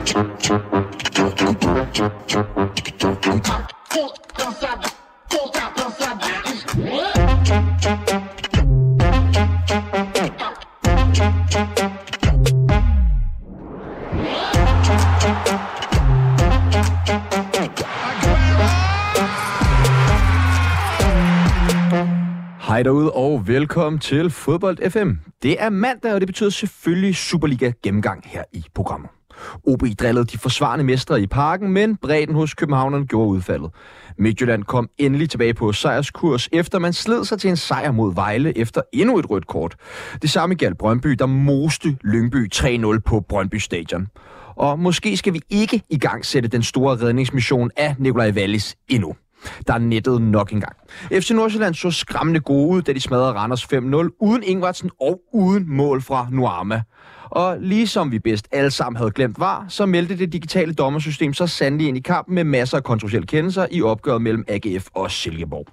Hej derude og velkommen til Fodbold FM. Det er mandag, og det betyder selvfølgelig Superliga gennemgang her i programmet. OB drillede de forsvarende mestre i parken, men bredden hos Københavnerne gjorde udfaldet. Midtjylland kom endelig tilbage på sejrskurs, efter man sled sig til en sejr mod Vejle efter endnu et rødt kort. Det samme galt Brøndby, der moste Lyngby 3-0 på Brøndby Stadion. Og måske skal vi ikke i gang sætte den store redningsmission af Nikolaj Wallis endnu der er nettet nok engang. FC Nordsjælland så skræmmende gode ud, da de smadrede Randers 5-0, uden Ingvartsen og uden mål fra Nuama. Og ligesom vi bedst alle sammen havde glemt var, så meldte det digitale dommersystem så sandelig ind i kampen med masser af kontroversielle kendelser i opgøret mellem AGF og Silkeborg.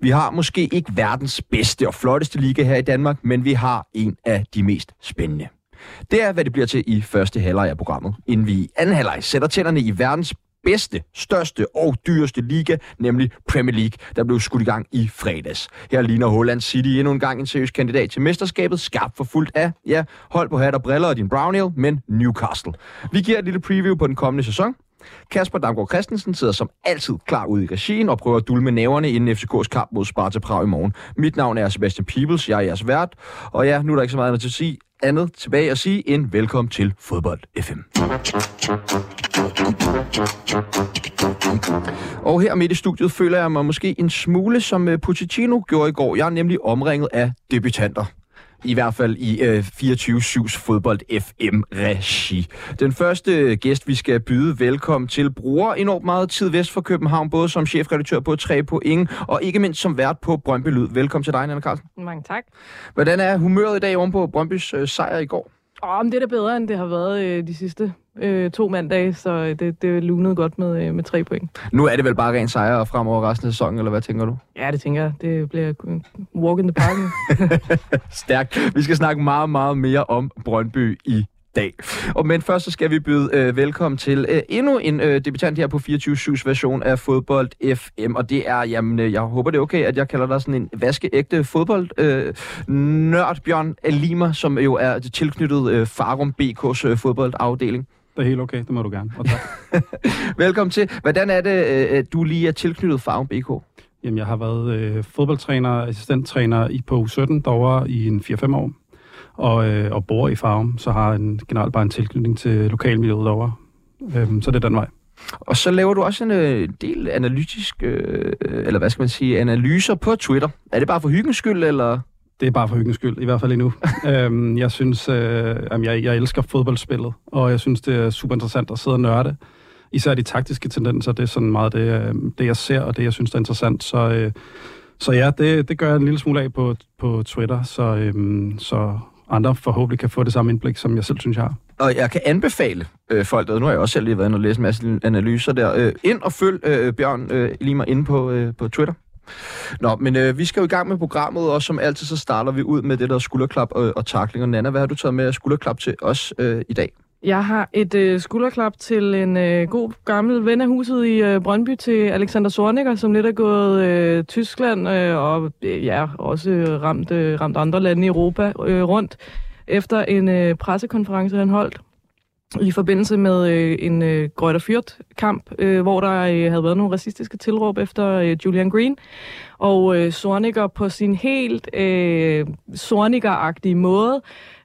Vi har måske ikke verdens bedste og flotteste liga her i Danmark, men vi har en af de mest spændende. Det er, hvad det bliver til i første halvleg af programmet. Inden vi i anden halvleg sætter tænderne i verdens bedste, største og dyreste liga, nemlig Premier League, der blev skudt i gang i fredags. Her ligner Holland City endnu en gang en seriøs kandidat til mesterskabet, skarp for fuldt af, ja, hold på hat og briller og din brown men Newcastle. Vi giver et lille preview på den kommende sæson, Kasper Damgaard Christensen sidder som altid klar ude i regien og prøver at dulme næverne inden FCK's kamp mod Sparta Prag i morgen. Mit navn er Sebastian Peebles, jeg er jeres vært, og ja, nu er der ikke så meget andet til at sige, andet tilbage at sige end velkommen til Fodbold FM. Og her midt i studiet føler jeg mig måske en smule som øh, Pochettino gjorde i går. Jeg er nemlig omringet af debutanter. I hvert fald i øh, 24-7's fodbold FM-regi. Den første gæst, vi skal byde velkommen til, bruger enormt meget tid vest for København, både som chefredaktør på 3 på Ingen, og ikke mindst som vært på Brøndby Lyd. Velkommen til dig, Anna Carlsen. Mange tak. Hvordan er humøret i dag oven på Brøndbys øh, sejr i går? Åh, men det er da bedre, end det har været øh, de sidste øh, to mandage, så det, det lunede godt med, øh, med tre point. Nu er det vel bare ren sejr fremover resten af sæsonen, eller hvad tænker du? Ja, det tænker jeg. Det bliver walk in the park. Stærkt. Vi skal snakke meget, meget mere om Brøndby i dag. Og men først så skal vi byde øh, velkommen til øh, endnu en øh, debutant her på 24-7's version af Fodbold FM. Og det er, jamen, øh, jeg håber det er okay, at jeg kalder dig sådan en vaskeægte fodbold øh, Bjørn Alima, som jo er tilknyttet øh, Farum BK's øh, fodboldafdeling. Det er helt okay, det må du gerne. Og tak. velkommen til. Hvordan er det, øh, du lige er tilknyttet Farum BK? Jamen, jeg har været øh, fodboldtræner, assistenttræner i på U17 derovre i en 4-5 år og, øh, og bor i Farum, så har en generelt bare en tilknytning til lokalmiljøet derovre. Øhm, så det er den vej. Og så laver du også en øh, del analytisk, øh, eller hvad skal man sige, analyser på Twitter. Er det bare for hyggens skyld, eller? Det er bare for hyggens skyld, i hvert fald endnu. øhm, jeg synes, øh, jamen, jeg, jeg elsker fodboldspillet, og jeg synes, det er super interessant at sidde og nørde. Især de taktiske tendenser, det er sådan meget det, øh, det jeg ser, og det, jeg synes, er interessant. Så, øh, så ja, det, det gør jeg en lille smule af på, på Twitter, så, øh, så andre forhåbentlig kan få det samme indblik, som jeg selv synes, jeg har. Og jeg kan anbefale øh, folk, og nu har jeg også selv lige været inde og læst en masse analyser der, øh, ind og følg øh, Bjørn øh, Limer inde på, øh, på Twitter. Nå, men øh, vi skal jo i gang med programmet, og som altid så starter vi ud med det der skulderklap og, og takling. Og Nana, hvad har du taget med skulderklap til os øh, i dag? Jeg har et øh, skulderklap til en øh, god gammel ven af huset i øh, Brøndby, til Alexander Sorniger, som lidt er gået øh, Tyskland øh, og øh, ja, også øh, ramt, øh, ramt andre lande i Europa øh, rundt efter en øh, pressekonference, han holdt i forbindelse med øh, en øh, og Fyrt-kamp, øh, hvor der øh, havde været nogle racistiske tilråb efter øh, Julian Green. Og øh, Sorniger på sin helt øh, Sorniger-agtige måde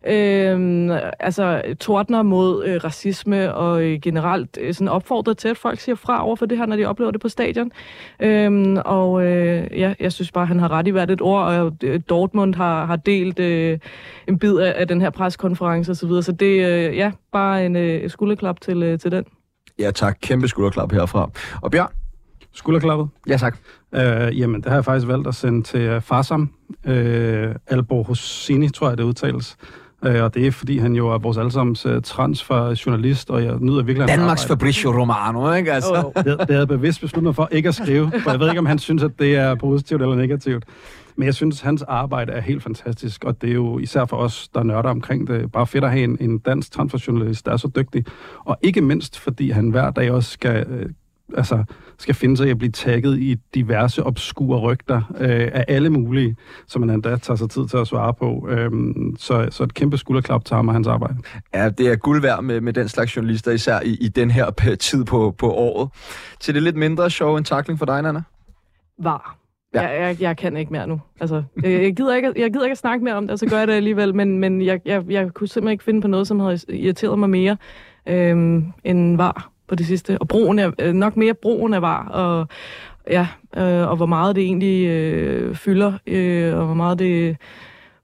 øh, altså tordner mod øh, racisme og øh, generelt øh, sådan opfordret til, at folk siger fra over for det her, når de oplever det på stadion. Øh, og øh, ja, jeg synes bare, han har ret i hvert et ord, og øh, Dortmund har, har delt øh, en bid af, af den her preskonference osv., så, videre. så det er øh, ja, bare en øh, skulderklap til, øh, til den. Ja tak, kæmpe skulderklap herfra. Og Bjørn? Skulderklappet? Ja tak. Øh, jamen, det har jeg faktisk valgt at sende til uh, Farsam. Øh, Albo Hosini, tror jeg, det udtales. Øh, og det er, fordi han jo er vores allesammens uh, transfer-journalist, og jeg nyder virkelig... Danmarks Fabrizio Romano, ikke? Altså. Oh, oh. Det, det havde bevidst besluttet mig for ikke at skrive, for jeg ved ikke, om han synes, at det er positivt eller negativt. Men jeg synes, hans arbejde er helt fantastisk, og det er jo især for os, der nørder omkring det, bare fedt at have en, en dansk transferjournalist, der er så dygtig. Og ikke mindst, fordi han hver dag også skal øh, altså, skal finde sig i at blive tagget i diverse obskure rygter øh, af alle mulige, som man endda tager sig tid til at svare på. Øhm, så, så et kæmpe skulderklap til ham og hans arbejde. Ja, det er guld værd med, med den slags journalister, især i, i den her tid på, på året. Til det lidt mindre sjov en takling for dig, Nana? Var. Ja. Jeg, jeg, jeg kan ikke mere nu. Altså, jeg, jeg, gider ikke, jeg gider ikke at snakke mere om det, og så gør jeg det alligevel, men, men jeg, jeg, jeg kunne simpelthen ikke finde på noget, som havde irriteret mig mere øhm, end var på det sidste. Og brugen er øh, nok mere brugen af var, og, ja, øh, og hvor meget det egentlig øh, fylder, øh, og hvor meget det,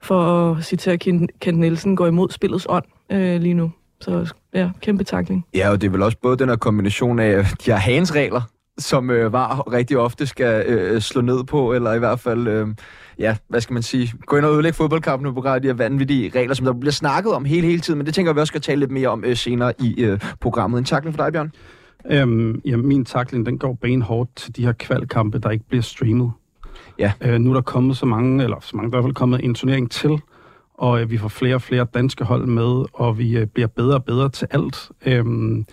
for at citere Kent Nielsen, går imod spillets ånd øh, lige nu. Så ja, kæmpe takling. Ja, og det er vel også både den her kombination af de her hans regler, som øh, var rigtig ofte skal øh, slå ned på, eller i hvert fald, øh, ja, hvad skal man sige, gå ind og ødelægge fodboldkampen på grund af de her vanvittige regler, som der bliver snakket om hele, hele tiden, men det tænker vi også skal tale lidt mere om øh, senere i øh, programmet. En takling for dig, Bjørn? Øhm, ja, min takling, den går benhårdt til de her kvalkampe, der ikke bliver streamet. Ja. Øh, nu er der kommet så mange, eller så mange, der er i hvert fald kommet en turnering til, og øh, vi får flere og flere danske hold med, og vi øh, bliver bedre og bedre til alt. Øhm,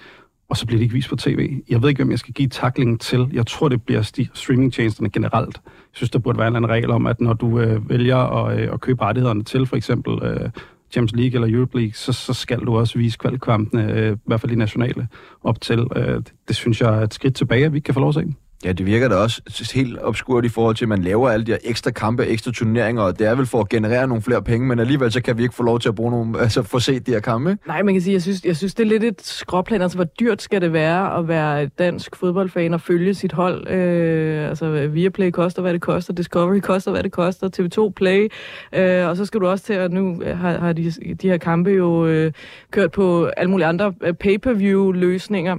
og så bliver det ikke vist på tv. Jeg ved ikke, hvem jeg skal give taklingen til. Jeg tror, det bliver streamingtjenesterne generelt. Jeg synes, der burde være en anden regel om, at når du øh, vælger at, øh, at købe rettighederne til for eksempel øh, Champions League eller Europe League, så, så skal du også vise kvalkampene, øh, i hvert fald de nationale, op til. Øh, det, det synes jeg er et skridt tilbage, at vi ikke kan få lov at se. Ja, det virker da også helt obskurt i forhold til, at man laver alle de her ekstra kampe, ekstra turneringer, og det er vel for at generere nogle flere penge, men alligevel så kan vi ikke få lov til at bruge nogle, altså få set de her kampe. Nej, man kan sige, jeg synes, jeg synes, det er lidt et skråplan. Altså, hvor dyrt skal det være at være dansk fodboldfan og følge sit hold? Øh, altså, Viaplay koster, hvad det koster, Discovery koster, hvad det koster, TV2 Play, øh, og så skal du også til at nu øh, har, har de, de her kampe jo øh, kørt på alle mulige andre øh, pay-per-view løsninger.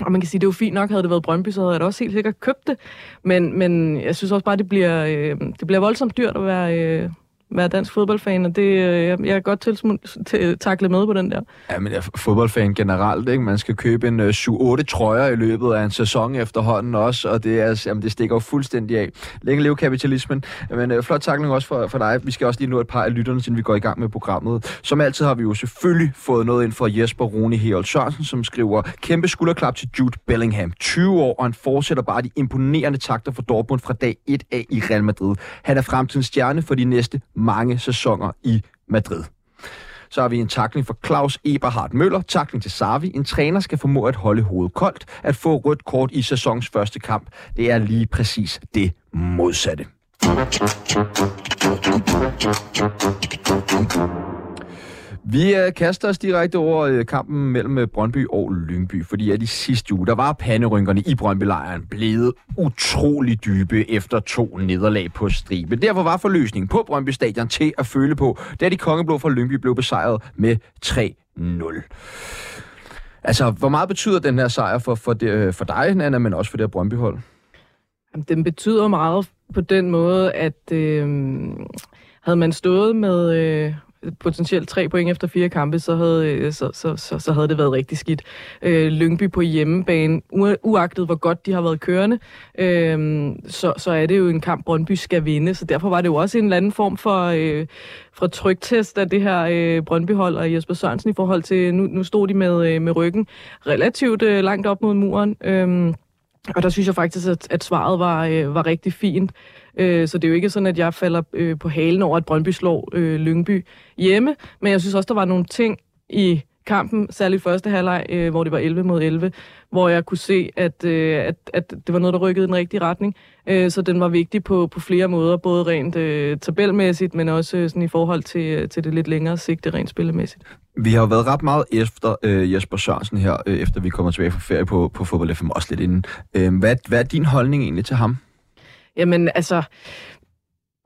Og man kan sige, det er jo fint nok, havde det været Brøndby, så havde jeg da også helt sikkert købt det. Men, men jeg synes også bare, det bliver, øh, det bliver voldsomt dyrt at være, øh, være dansk fodboldfan, og det, øh, jeg, jeg er godt til, at takle med på den der. Ja, men jeg er fodboldfan generelt, ikke? Man skal købe en øh, 7-8 trøjer i løbet af en sæson efterhånden også, og det, er, altså, jamen, det stikker jo fuldstændig af. Længe leve kapitalismen. Men øh, flot takling også for, for dig. Vi skal også lige nå et par af lytterne, siden vi går i gang med programmet. Som altid har vi jo selvfølgelig fået noget ind fra Jesper Rune Herold Sørensen, som skriver, kæmpe skulderklap til Jude Bellingham. 20 år, og han fortsætter bare de imponerende takter for Dortmund fra dag 1 af i Real Madrid. Han er fremtidens stjerne for de næste mange sæsoner i Madrid. Så har vi en takling for Claus Eberhard Møller, takling til Savi. En træner skal formå at holde hovedet koldt. At få rødt kort i sæsonens første kamp, det er lige præcis det modsatte. Vi øh, kaster os direkte over øh, kampen mellem øh, Brøndby og Lyngby, fordi at i sidste uge, der var panderynkerne i Brøndby-lejren blevet utrolig dybe efter to nederlag på stribe. Derfor var forløsningen på Brøndby Stadion til at føle på, da de kongeblå fra Lyngby blev besejret med 3-0. Altså, hvor meget betyder den her sejr for, for, det, for dig, Nana, men også for det her Brøndby-hold? Den betyder meget på den måde, at øh, havde man stået med, øh, potentielt tre point efter fire kampe, så havde, øh, så, så, så, så havde det været rigtig skidt. Øh, Lyngby på hjemmebane, u- uagtet hvor godt de har været kørende, øh, så, så er det jo en kamp, Brøndby skal vinde. Så derfor var det jo også en eller anden form for, øh, for trygtest af det her øh, Brøndby-hold og Jesper Sørensen i forhold til, nu, nu stod de med, øh, med ryggen relativt øh, langt op mod muren. Øh, og der synes jeg faktisk, at, at svaret var, øh, var rigtig fint. Øh, så det er jo ikke sådan, at jeg falder øh, på halen over, at Brøndby slår øh, Lyngby hjemme. Men jeg synes også, der var nogle ting i kampen, særligt første halvleg, øh, hvor det var 11 mod 11, hvor jeg kunne se, at, øh, at, at det var noget, der rykkede i den rigtige retning. Øh, så den var vigtig på, på flere måder, både rent øh, tabelmæssigt, men også øh, sådan i forhold til, øh, til det lidt længere sigte rent spillemæssigt. Vi har jo været ret meget efter øh, Jesper Sørensen her, øh, efter vi kommer tilbage fra ferie på, på Fodbold FM, også lidt inden. Øh, hvad, hvad er din holdning egentlig til ham? Jamen, altså,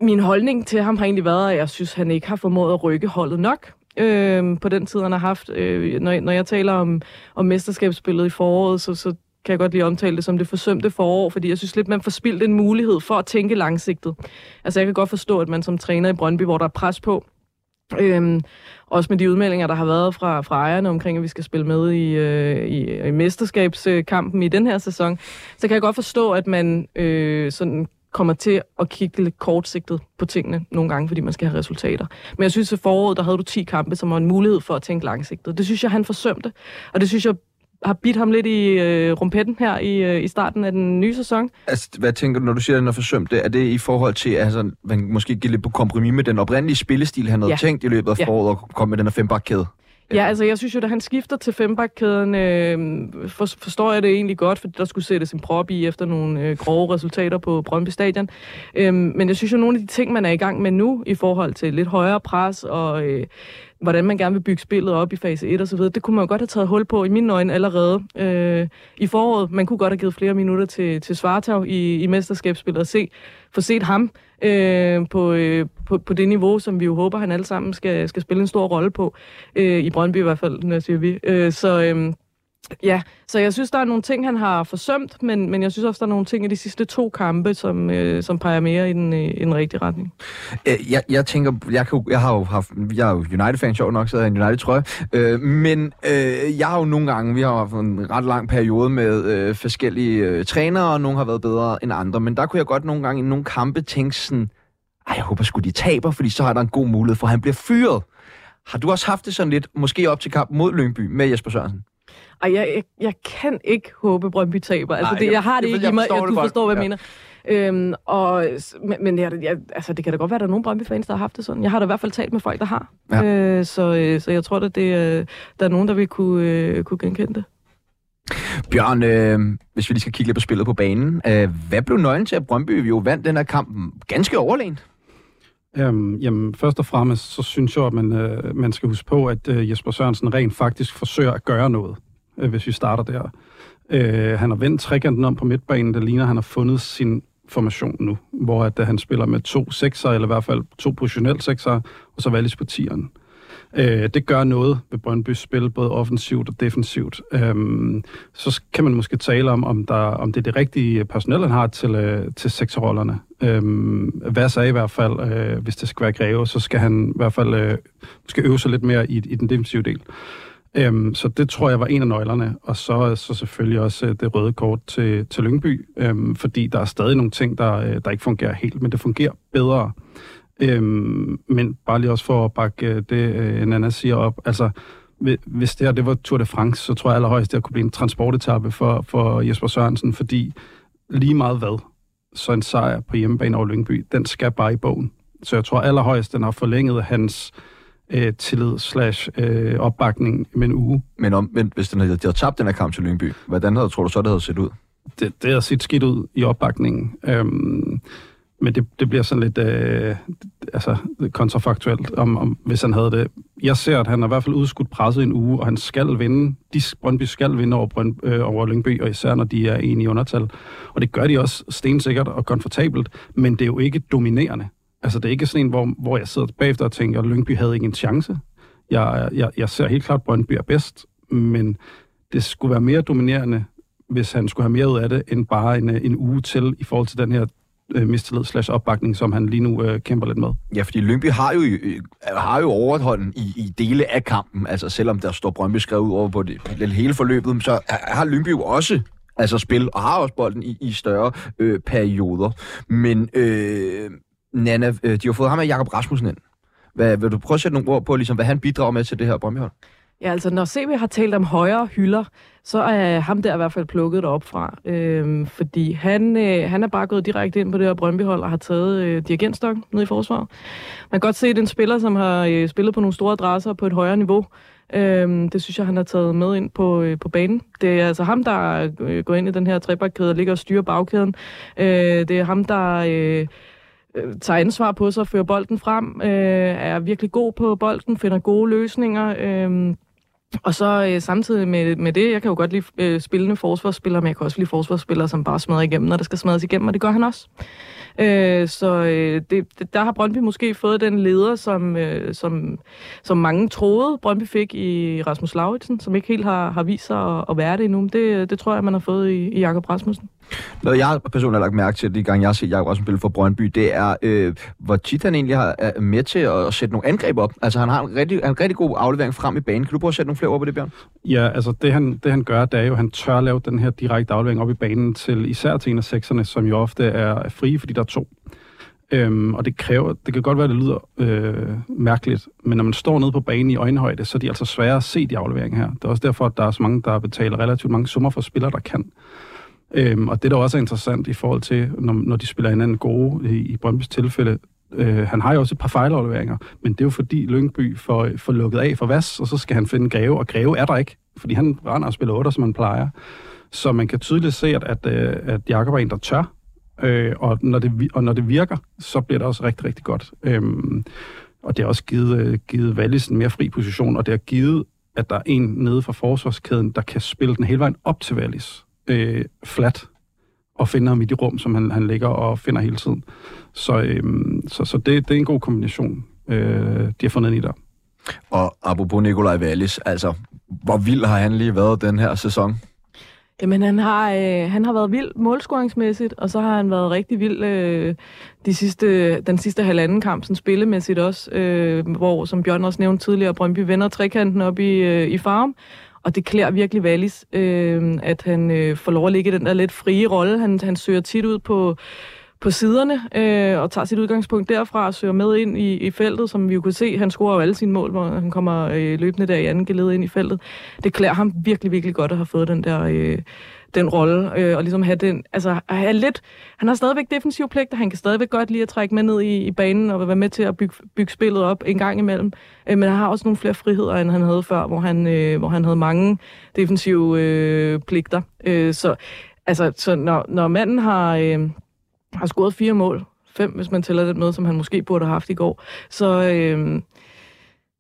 min holdning til ham har egentlig været, at jeg synes, han ikke har formået at rykke holdet nok øh, på den tid, han har haft. Øh, når, når jeg taler om, om mesterskabsspillet i foråret, så, så kan jeg godt lige omtale det som det forsømte forår, fordi jeg synes lidt, man får spildt en mulighed for at tænke langsigtet. Altså, jeg kan godt forstå, at man som træner i Brøndby, hvor der er pres på, Øhm, også med de udmeldinger, der har været fra, fra ejerne omkring, at vi skal spille med i, øh, i, i mesterskabskampen i den her sæson, så kan jeg godt forstå, at man øh, sådan kommer til at kigge lidt kortsigtet på tingene nogle gange, fordi man skal have resultater. Men jeg synes, at foråret, der havde du 10 kampe, som var en mulighed for at tænke langsigtet. Det synes jeg, han forsømte. Og det synes jeg har bidt ham lidt i øh, rumpetten her i, øh, i starten af den nye sæson. Altså, hvad tænker du, når du siger, at han har forsømt det? Er det i forhold til, at altså, man måske give lidt på kompromis med den oprindelige spillestil, han havde ja. tænkt i løbet af ja. foråret, og komme med den her fembakkæde? Ja, altså jeg synes jo, da han skifter til fembakkæden, øh, for, forstår jeg det egentlig godt, fordi der skulle sættes en prop i efter nogle øh, grove resultater på Brøndby Stadion. Øh, men jeg synes jo, nogle af de ting, man er i gang med nu, i forhold til lidt højere pres og øh, hvordan man gerne vil bygge spillet op i fase 1 og så videre, det kunne man jo godt have taget hul på i mine øjne allerede øh, i foråret. Man kunne godt have givet flere minutter til, til Svartav i, i mesterskabsspillet og se, få set ham øh, på, øh, på, på det niveau, som vi jo håber, han alle sammen skal, skal spille en stor rolle på. Øh, I Brøndby i hvert fald, når siger vi. Øh, så... Øh, Ja, så jeg synes, der er nogle ting, han har forsømt, men, men jeg synes også, der er nogle ting i de sidste to kampe, som, øh, som peger mere i den, øh, i den rigtige retning. Øh, jeg, jeg tænker, jeg, kan, jeg har jo haft, jeg er jo United-fan, sjov nok, så jeg en United-trøje, øh, men øh, jeg har jo nogle gange, vi har haft en ret lang periode med øh, forskellige øh, trænere, og nogle har været bedre end andre, men der kunne jeg godt nogle gange i nogle kampe tænke sådan, ej, jeg håber sgu, de taber, fordi så har der en god mulighed for, at han bliver fyret. Har du også haft det sådan lidt, måske op til kampen mod Lyngby med Jesper Sørensen? Ej, jeg, jeg, jeg kan ikke håbe, Brøndby taber. Altså, Nej, det, jeg har det ikke i mig. Jeg, du forstår, hvad jeg ja. mener. Øhm, og, men jeg, jeg, altså, det kan da godt være, at der er nogle Brøndby-fans, der har haft det sådan. Jeg har da i hvert fald talt med folk, der har. Ja. Øh, så, øh, så jeg tror, at det, der er nogen, der vil kunne, øh, kunne genkende det. Bjørn, øh, hvis vi lige skal kigge lidt på spillet på banen. Øh, hvad blev nøglen til, at Brøndby jo vandt den her kamp ganske overlegent? Øhm, jamen, først og fremmest, så synes jeg, at man, øh, man skal huske på, at øh, Jesper Sørensen rent faktisk forsøger at gøre noget øh, hvis vi starter der. Øh, han har vendt trekanten om på midtbanen, der ligner, at han har fundet sin formation nu, hvor at, at han spiller med to sekser, eller i hvert fald to positionelle sekser, og så Wallis på tieren. Øh, det gør noget ved Brøndby's spil, både offensivt og defensivt. Øh, så kan man måske tale om, om, der, om det er det rigtige personel, han har til, øh, til sekserrollerne. Øh, hvad så i hvert fald, øh, hvis det skal være Greve, så skal han i hvert fald øh, skal øve sig lidt mere i, i den defensive del. Øhm, så det tror jeg var en af nøglerne. Og så, så selvfølgelig også øh, det røde kort til, til Lyngby, øhm, fordi der er stadig nogle ting, der, øh, der ikke fungerer helt, men det fungerer bedre. Øhm, men bare lige også for at bakke øh, det, en anden siger op, altså hvis det her det var Tour de France, så tror jeg allerhøjst, det kunne blive en transportetappe for, for Jesper Sørensen, fordi lige meget hvad, så en sejr på hjemmebane over Lyngby, den skal bare i bogen. Så jeg tror allerhøjst, den har forlænget hans øh, tillid slash øh, opbakning med en uge. Men, om, men hvis den havde, de havde tabt den her kamp til Lyngby, hvordan havde, tror du så, det havde set ud? Det, det har set skidt ud i opbakningen. Øhm, men det, det bliver sådan lidt øh, altså, kontrafaktuelt, om, om, hvis han havde det. Jeg ser, at han har i hvert fald udskudt presset en uge, og han skal vinde. De Brøndby skal vinde over, Brønd, øh, over Lyngby, og især når de er enige i undertal. Og det gør de også stensikkert og komfortabelt, men det er jo ikke dominerende. Altså, det er ikke sådan en, hvor, hvor jeg sidder bagefter og tænker, at Lyngby havde ikke en chance. Jeg, jeg, jeg ser helt klart, at Brøndby er bedst, men det skulle være mere dominerende, hvis han skulle have mere ud af det, end bare en, en uge til i forhold til den her øh, mistillid slash opbakning, som han lige nu øh, kæmper lidt med. Ja, fordi Lyngby har jo, øh, har jo overhånden i, i dele af kampen, altså selvom der står Brøndby skrevet ud over på det, hele forløbet, så har Lyngby jo også altså spil, og har også bolden i, i større øh, perioder. Men øh, Nana, øh, de har fået ham af Jakob Rasmussen ind. Hvad, vil du prøve at sætte nogle ord på, ligesom, hvad han bidrager med til det her Brøndbyhold? Ja, altså når CB har talt om højere hylder, så er ham der i hvert fald plukket op fra. Øhm, fordi han, øh, han er bare gået direkte ind på det her Brøndbyhold og har taget øh, dirigentstokken ned i forsvaret. Man kan godt se, at det er en spiller, som har øh, spillet på nogle store adresser på et højere niveau. Øhm, det synes jeg, han har taget med ind på, øh, på banen. Det er altså ham, der øh, går ind i den her trebakkæde og ligger og styrer bagkæden. Øh, det er ham, der... Øh, øh, tager ansvar på sig, fører bolden frem, øh, er virkelig god på bolden, finder gode løsninger. Øh, og så øh, samtidig med, med det, jeg kan jo godt lide øh, spillende forsvarsspillere, men jeg kan også lide forsvarsspillere, som bare smadrer igennem, når der skal smadres igennem, og det gør han også. Øh, så øh, det, det, der har Brøndby måske fået den leder, som, øh, som, som mange troede, Brøndby fik i Rasmus Lauritsen, som ikke helt har, har vist sig at, at være det endnu. Det, det tror jeg, man har fået i, i Jakob Rasmussen. Noget jeg personligt har lagt mærke til, de gange jeg har set Jakob spille for Brøndby, det er, øh, hvor tit han egentlig har, er med til at sætte nogle angreb op. Altså han har en rigtig, en rigtig god aflevering frem i banen. Kan du prøve at sætte nogle flere ord på det, Bjørn? Ja, altså det han, det han gør, det er jo, at han tør lave den her direkte aflevering op i banen til især til en af sekserne, som jo ofte er, er frie, fordi der er to. Øhm, og det kræver, det kan godt være, at det lyder øh, mærkeligt, men når man står nede på banen i øjenhøjde, så er de altså svære at se de afleveringer her. Det er også derfor, at der er så mange, der betaler relativt mange summer for spillere, der kan. Øhm, og det, der også er interessant i forhold til, når, når de spiller hinanden gode, i, i Brøndby's tilfælde, øh, han har jo også et par fejlafleveringer, men det er jo fordi Lyngby får, får lukket af for Vas, og så skal han finde Greve, og Greve er der ikke, fordi han render og spiller 8, som han plejer. Så man kan tydeligt se, at, at, øh, at Jakob er en, der tør, øh, og, når det, og når det virker, så bliver det også rigtig, rigtig godt. Øhm, og det har også givet, øh, givet Wallis en mere fri position, og det har givet, at der er en nede fra forsvarskæden, der kan spille den hele vejen op til Wallis øh, flat og finde ham i de rum, som han, han ligger og finder hele tiden. Så, øhm, så, så det, det er en god kombination, øh, de har fundet ind i der. Og apropos Nikolaj Wallis, altså, hvor vild har han lige været den her sæson? Jamen, han har, øh, han har været vild målscoringsmæssigt, og så har han været rigtig vild øh, de sidste, den sidste halvanden kamp, sådan spillemæssigt også, øh, hvor, som Bjørn også nævnte tidligere, Brøndby vender trekanten op i, øh, i farm, og det klæder virkelig Wallis, øh, at han øh, får lov at ligge i den der lidt frie rolle. Han, han søger tit ud på, på siderne øh, og tager sit udgangspunkt derfra og søger med ind i, i feltet, som vi jo kunne se. Han scorer jo alle sine mål, hvor han kommer øh, løbende der i anden gelede ind i feltet. Det klæder ham virkelig, virkelig godt at have fået den der... Øh, den rolle, øh, og ligesom have den, altså have lidt, han har stadigvæk defensiv pligt, og han kan stadigvæk godt lide at trække med ned i, i banen og være med til at bygge, bygge spillet op en gang imellem, øh, men han har også nogle flere friheder, end han havde før, hvor han, øh, hvor han havde mange defensive øh, pligter. Øh, så altså, så når, når manden har, øh, har scoret fire mål, fem, hvis man tæller det med, som han måske burde have haft i går, så, øh,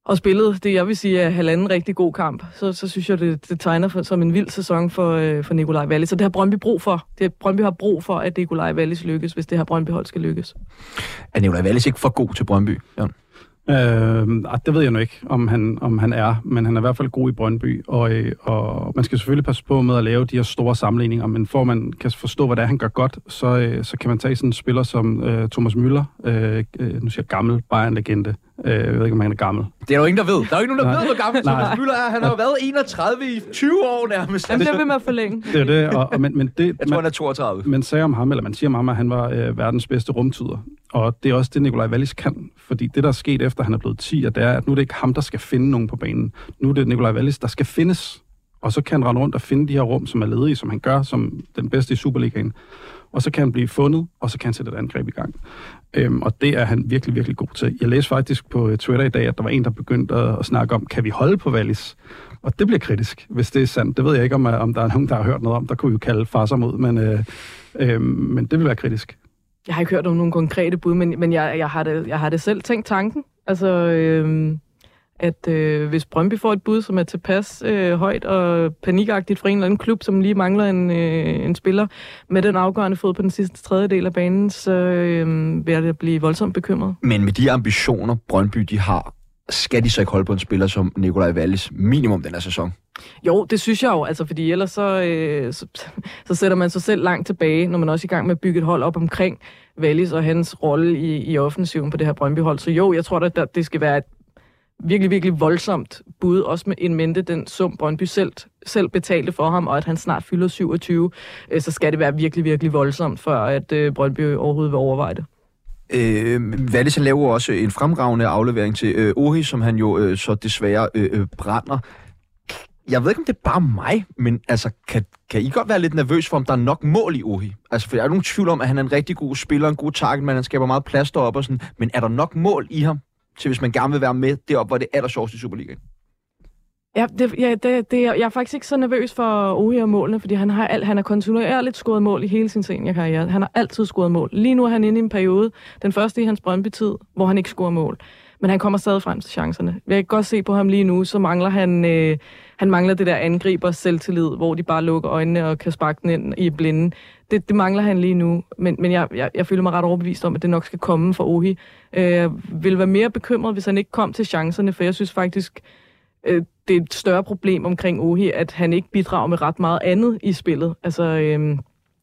og spillet det, jeg vil sige, er halvanden rigtig god kamp, så, så synes jeg, det, det tegner for, som en vild sæson for, øh, for Nikolaj Wallis. Så det har Brøndby brug for. Det Brøndby har brug for, at Nikolaj Wallis lykkes, hvis det her Brøndby hold skal lykkes. Er Nikolaj Wallis ikke for god til Brøndby? Ja. Øh, det ved jeg nu ikke, om han, om han er, men han er i hvert fald god i Brøndby, og, øh, og man skal selvfølgelig passe på med at lave de her store sammenligninger, men for at man kan forstå, hvad det er, han gør godt, så, øh, så kan man tage sådan en spiller som øh, Thomas Müller, øh, øh nu siger jeg gammel Bayern-legende, Øh, jeg ved ikke, om han er gammel. Det er jo ingen, der ved. Der er jo ikke nogen, der Nej. ved, hvor gammel Thomas Müller er. Han har jo været 31 i 20 år nærmest. Jamen, det vil man forlænge. Det er det. Og, og, men, men det jeg tror, man, han er 32. Man sagde om ham, eller man siger om ham, at han var øh, verdens bedste rumtyder. Og det er også det, Nikolaj Wallis kan. Fordi det, der er sket efter, han er blevet 10, det er, at nu er det ikke ham, der skal finde nogen på banen. Nu er det Nikolaj Wallis, der skal findes. Og så kan han rende rundt og finde de her rum, som er ledige, som han gør som den bedste i Superligaen og så kan han blive fundet, og så kan han sætte et angreb i gang. Øhm, og det er han virkelig, virkelig god til. Jeg læste faktisk på øh, Twitter i dag, at der var en, der begyndte at, at snakke om, kan vi holde på Wallis? Og det bliver kritisk, hvis det er sandt. Det ved jeg ikke, om, øh, om der er nogen, der har hørt noget om. Der kunne vi jo kalde farser mod, men, øh, øh, men det vil være kritisk. Jeg har ikke hørt om nogle konkrete bud, men, men jeg, jeg, har det, jeg har det selv tænkt tanken. Altså, øh, at øh, hvis Brøndby får et bud, som er tilpas øh, højt og panikagtigt fra en eller anden klub, som lige mangler en, øh, en spiller med den afgørende fod på den sidste tredjedel af banen, så øh, vil det blive voldsomt bekymret. Men med de ambitioner, Brøndby de har, skal de så ikke holde på en spiller som Nikolaj Wallis minimum den her sæson? Jo, det synes jeg jo, altså, fordi ellers så, øh, så, så sætter man sig selv langt tilbage, når man også er i gang med at bygge et hold op omkring Wallis og hans rolle i, i offensiven på det her Brøndby-hold. Så jo, jeg tror, da, det skal være et virkelig, virkelig voldsomt bud, også med en mente den sum Brøndby selv, selv betalte for ham, og at han snart fylder 27, øh, så skal det være virkelig, virkelig voldsomt, for at øh, Brøndby overhovedet vil overveje det. Øh, Wallis han laver også en fremragende aflevering til øh, Ohi, som han jo øh, så desværre øh, øh brænder. Jeg ved ikke, om det er bare mig, men altså, kan, kan I godt være lidt nervøs for, om der er nok mål i Ohi? Altså, for jeg er nogen tvivl om, at han er en rigtig god spiller, en god target, men han skaber meget plads deroppe og sådan. Men er der nok mål i ham? til hvis man gerne vil være med deroppe, hvor det er der i Superligaen? Ja, det, ja det, det, jeg er faktisk ikke så nervøs for Ohi og målene, fordi han har, alt, han har kontinuerligt scoret mål i hele sin seniorkarriere. Han har altid scoret mål. Lige nu er han inde i en periode, den første i hans Brøndby-tid, hvor han ikke scorer mål. Men han kommer stadig frem til chancerne. Jeg kan godt se på ham lige nu, så mangler han, øh, han mangler det der angriber selvtillid, hvor de bare lukker øjnene og kan sparke den ind i blinden det, det mangler han lige nu, men, men jeg, jeg, jeg føler mig ret overbevist om, at det nok skal komme for Ohi. Øh, jeg vil være mere bekymret, hvis han ikke kom til chancerne, for jeg synes faktisk, øh, det er et større problem omkring Ohi, at han ikke bidrager med ret meget andet i spillet. Altså, øh,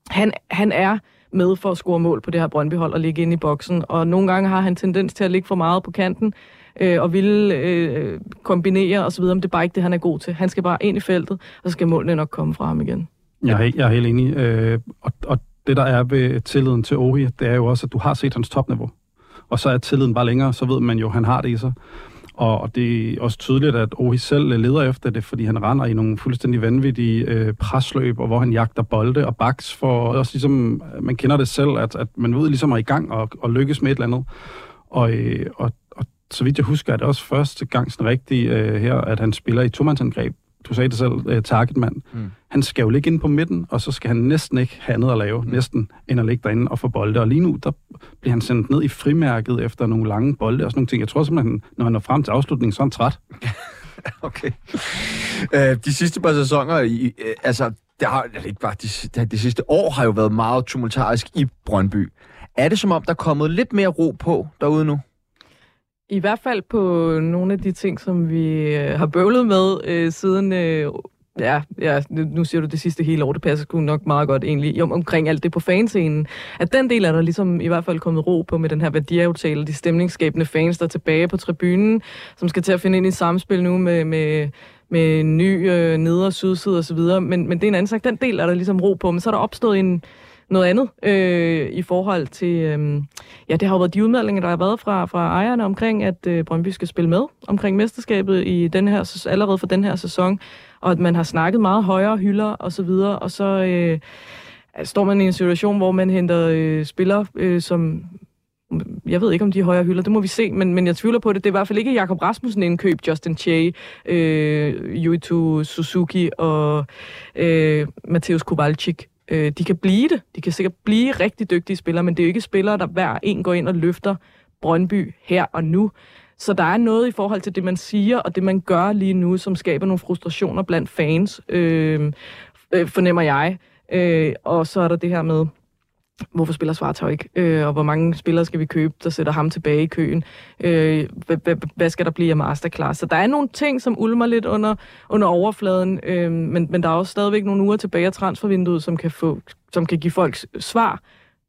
han, han er med for at score mål på det her Brøndby-hold og ligge inde i boksen. Og nogle gange har han tendens til at ligge for meget på kanten øh, og ville øh, kombinere osv., men det er bare ikke det, han er god til. Han skal bare ind i feltet, og så skal målene nok komme fra ham igen. Jeg er, jeg er helt enig. Øh, og, og det, der er ved tilliden til Ohi, det er jo også, at du har set hans topniveau. Og så er tilliden bare længere, så ved man jo, at han har det i sig. Og, og det er også tydeligt, at Ohi selv leder efter det, fordi han render i nogle fuldstændig vanvittige øh, presløb, og hvor han jagter bolde og baks for også ligesom, man kender det selv, at, at man ved ligesom er i gang og, og lykkes med et eller andet. Og, øh, og, og så vidt jeg husker, er det også første gang sådan rigtigt øh, her, at han spiller i tomandsangreb du sagde det selv, uh, targetmand. Mm. Han skal jo ligge ind på midten, og så skal han næsten ikke have andet at lave, mm. næsten end at ligge derinde og få bolde. Og lige nu, der bliver han sendt ned i frimærket efter nogle lange bolde og sådan nogle ting. Jeg tror simpelthen, når han når frem til afslutningen, så er han træt. okay. Uh, de sidste par sæsoner, i, uh, altså, det har, det ikke bare de, de sidste år har jo været meget tumultarisk i Brøndby. Er det som om, der er kommet lidt mere ro på derude nu? I hvert fald på nogle af de ting, som vi øh, har bøvlet med øh, siden... Øh, ja, ja, nu siger du det sidste hele år, det passer sgu nok meget godt egentlig, om, omkring alt det på fanscenen. At den del er der ligesom i hvert fald kommet ro på med den her værdiaftale, de stemningsskabende fans, der er tilbage på tribunen, som skal til at finde ind i samspil nu med, med med en ny øh, neder- og sydside osv., men, men det er en anden sag. Den del er der ligesom ro på, men så er der opstået en, noget andet øh, i forhold til... Øh, ja, det har jo været de udmeldinger, der har været fra, fra ejerne omkring, at øh, Brøndby skal spille med omkring mesterskabet i den her, allerede for den her sæson, og at man har snakket meget højere hylder og så videre, og så øh, står man i en situation, hvor man henter øh, spillere, øh, som jeg ved ikke, om de er højere hylder, det må vi se, men, men jeg tvivler på det. Det er i hvert fald ikke Jakob Rasmussen indkøb, Justin Che, øh, Yuito Suzuki og øh, Mateusz Kowalczyk. Øh, de kan blive det. De kan sikkert blive rigtig dygtige spillere, men det er jo ikke spillere, der hver en går ind og løfter Brøndby her og nu. Så der er noget i forhold til det, man siger, og det, man gør lige nu, som skaber nogle frustrationer blandt fans, øh, øh, fornemmer jeg. Øh, og så er der det her med, hvorfor spiller Svartøj ikke, øh, og hvor mange spillere skal vi købe, der sætter ham tilbage i køen, øh, hvad skal der blive af masterclass. Så der er nogle ting, som ulmer lidt under, under overfladen, øh, men, men der er også stadigvæk nogle uger tilbage af transfervinduet, som kan, få, som kan give folk svar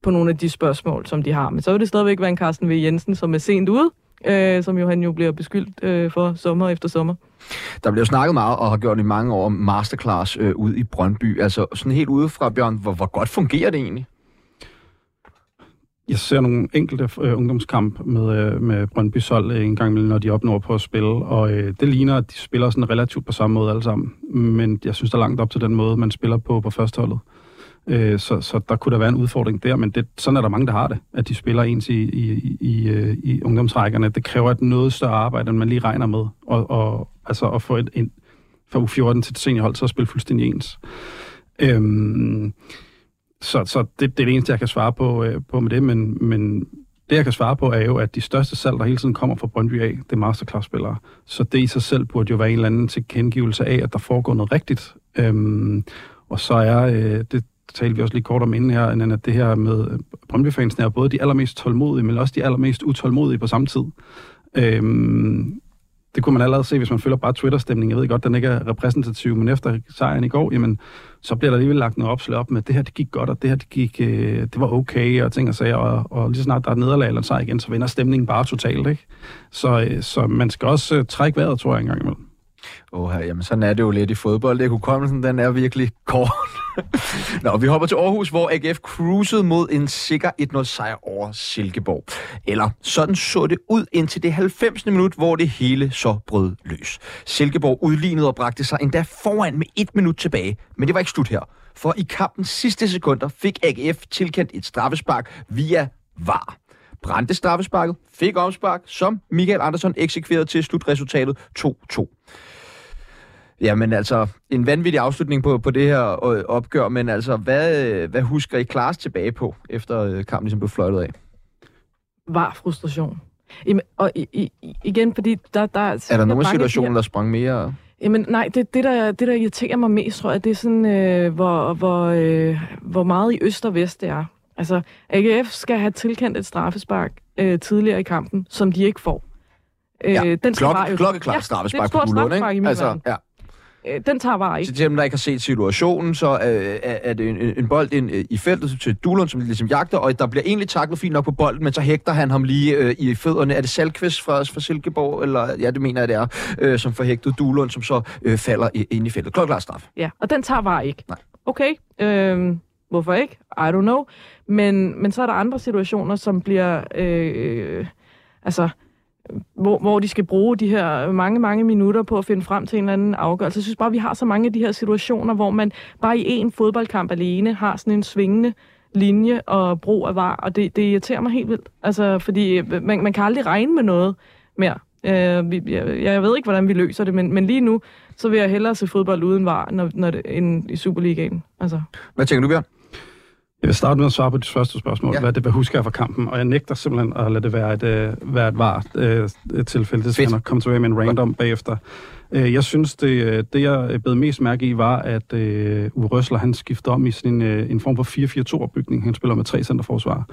på nogle af de spørgsmål, som de har. Men så vil det stadigvæk være en Carsten V. Jensen, som er sent ude, øh, som jo han jo bliver beskyldt øh, for sommer efter sommer. Der bliver snakket meget, og har gjort i mange år, masterclass øh, ud i Brøndby. Altså sådan helt udefra, Bjørn, hvor, hvor godt fungerer det egentlig? Jeg ser nogle enkelte øh, ungdomskamp med, øh, med Brøndby Sol øh, en gang når de opnår på at spille, og øh, det ligner, at de spiller sådan relativt på samme måde alle sammen. Men jeg synes, der er langt op til den måde, man spiller på på førsteholdet. Øh, så, så der kunne der være en udfordring der, men det, sådan er der mange, der har det, at de spiller ens i, i, i, i, øh, i ungdomsrækkerne. Det kræver et noget større arbejde, end man lige regner med, og, og altså at få et, en, fra U14 til et seniorhold, så at spille fuldstændig ens. Øhm, så, så det, det er det eneste, jeg kan svare på, øh, på med det, men, men det, jeg kan svare på, er jo, at de største salg, der hele tiden kommer fra Brøndby af, det er masterclass-spillere. Så det i sig selv burde jo være en eller anden tilkendegivelse af, at der foregår noget rigtigt. Øhm, og så er, øh, det talte vi også lige kort om inden her, at det her med øh, Brøndby-fansene er både de allermest tålmodige, men også de allermest utålmodige på samme tid. Øhm, det kunne man allerede se, hvis man følger bare Twitter-stemningen. Jeg ved godt, den ikke er repræsentativ, men efter sejren i går, jamen, så bliver der alligevel lagt noget opslag op med, at det her det gik godt, og det her det, gik, øh, det var okay, og ting og sager, og, og lige snart der er et nederlag eller en sejr igen, så vender stemningen bare totalt. Ikke? Så, øh, så man skal også øh, trække vejret, tror jeg, en gang imellem. Åh, oh, jamen sådan er det jo lidt i fodbold. Det hukommelsen, den er virkelig kort. Nå, vi hopper til Aarhus, hvor AGF cruisede mod en sikker 1-0 sejr over Silkeborg. Eller sådan så det ud indtil det 90. minut, hvor det hele så brød løs. Silkeborg udlignede og bragte sig endda foran med et minut tilbage. Men det var ikke slut her. For i kampens sidste sekunder fik AGF tilkendt et straffespark via VAR brændte straffesparket, fik omspark, som Michael Andersen eksekverede til slutresultatet 2-2. Jamen altså, en vanvittig afslutning på, på det her øh, opgør, men altså, hvad, hvad husker I Klaas tilbage på, efter øh, kampen ligesom blev fløjtet af? Var frustration. Jamen, og i, i, igen, fordi der... der er der nogle situationer, der sprang mere... Jamen nej, det, det, der, det der irriterer mig mest, tror jeg, det er sådan, øh, hvor, hvor, øh, hvor meget i øst og vest det er. Altså, AGF skal have tilkendt et straffespark øh, tidligere i kampen, som de ikke får. Øh, ja, den klokke, jo... klokkeklart ja, straffespark på Bullund, ikke? Altså, ja. Øh, den tager var ikke. Til dem, der ikke har set situationen, så øh, er, er det en, en bold ind øh, i feltet til Dulund, som ligesom jagter, og der bliver egentlig taklet fint nok på bolden, men så hægter han ham lige øh, i fødderne. Er det Salkvist fra, fra Silkeborg, eller ja, det mener jeg, det er, øh, som får hægtet Dulund, som så øh, falder i, ind i feltet. Klokklar straf. Ja, og den tager var ikke. Nej. Okay, øh, hvorfor ikke? I don't know. Men, men så er der andre situationer, som bliver... Øh, altså, hvor, hvor de skal bruge de her mange, mange minutter på at finde frem til en eller anden afgørelse. Jeg synes bare, vi har så mange af de her situationer, hvor man bare i en fodboldkamp alene har sådan en svingende linje og brug af var, og det, det irriterer mig helt vildt. Altså, fordi øh, man, man kan aldrig regne med noget mere. Øh, vi, jeg, jeg ved ikke, hvordan vi løser det, men, men lige nu, så vil jeg hellere se fodbold uden var, når, når det, end i Superligaen. Altså. Hvad tænker du, Bjørn? Jeg vil starte med at svare på dit første spørgsmål. Ja. Hvad det, hvad husker jeg fra kampen? Og jeg nægter simpelthen at lade det være et, øh, være et var øh, et tilfælde. Det skal jeg nok komme tilbage med en random bagefter. Øh, jeg synes, det, øh, det jeg blev mest mærke i, var, at øh, Uwe Røsler, han skiftede om i en, øh, en form for 4-4-2-opbygning. Han spiller med tre centerforsvar.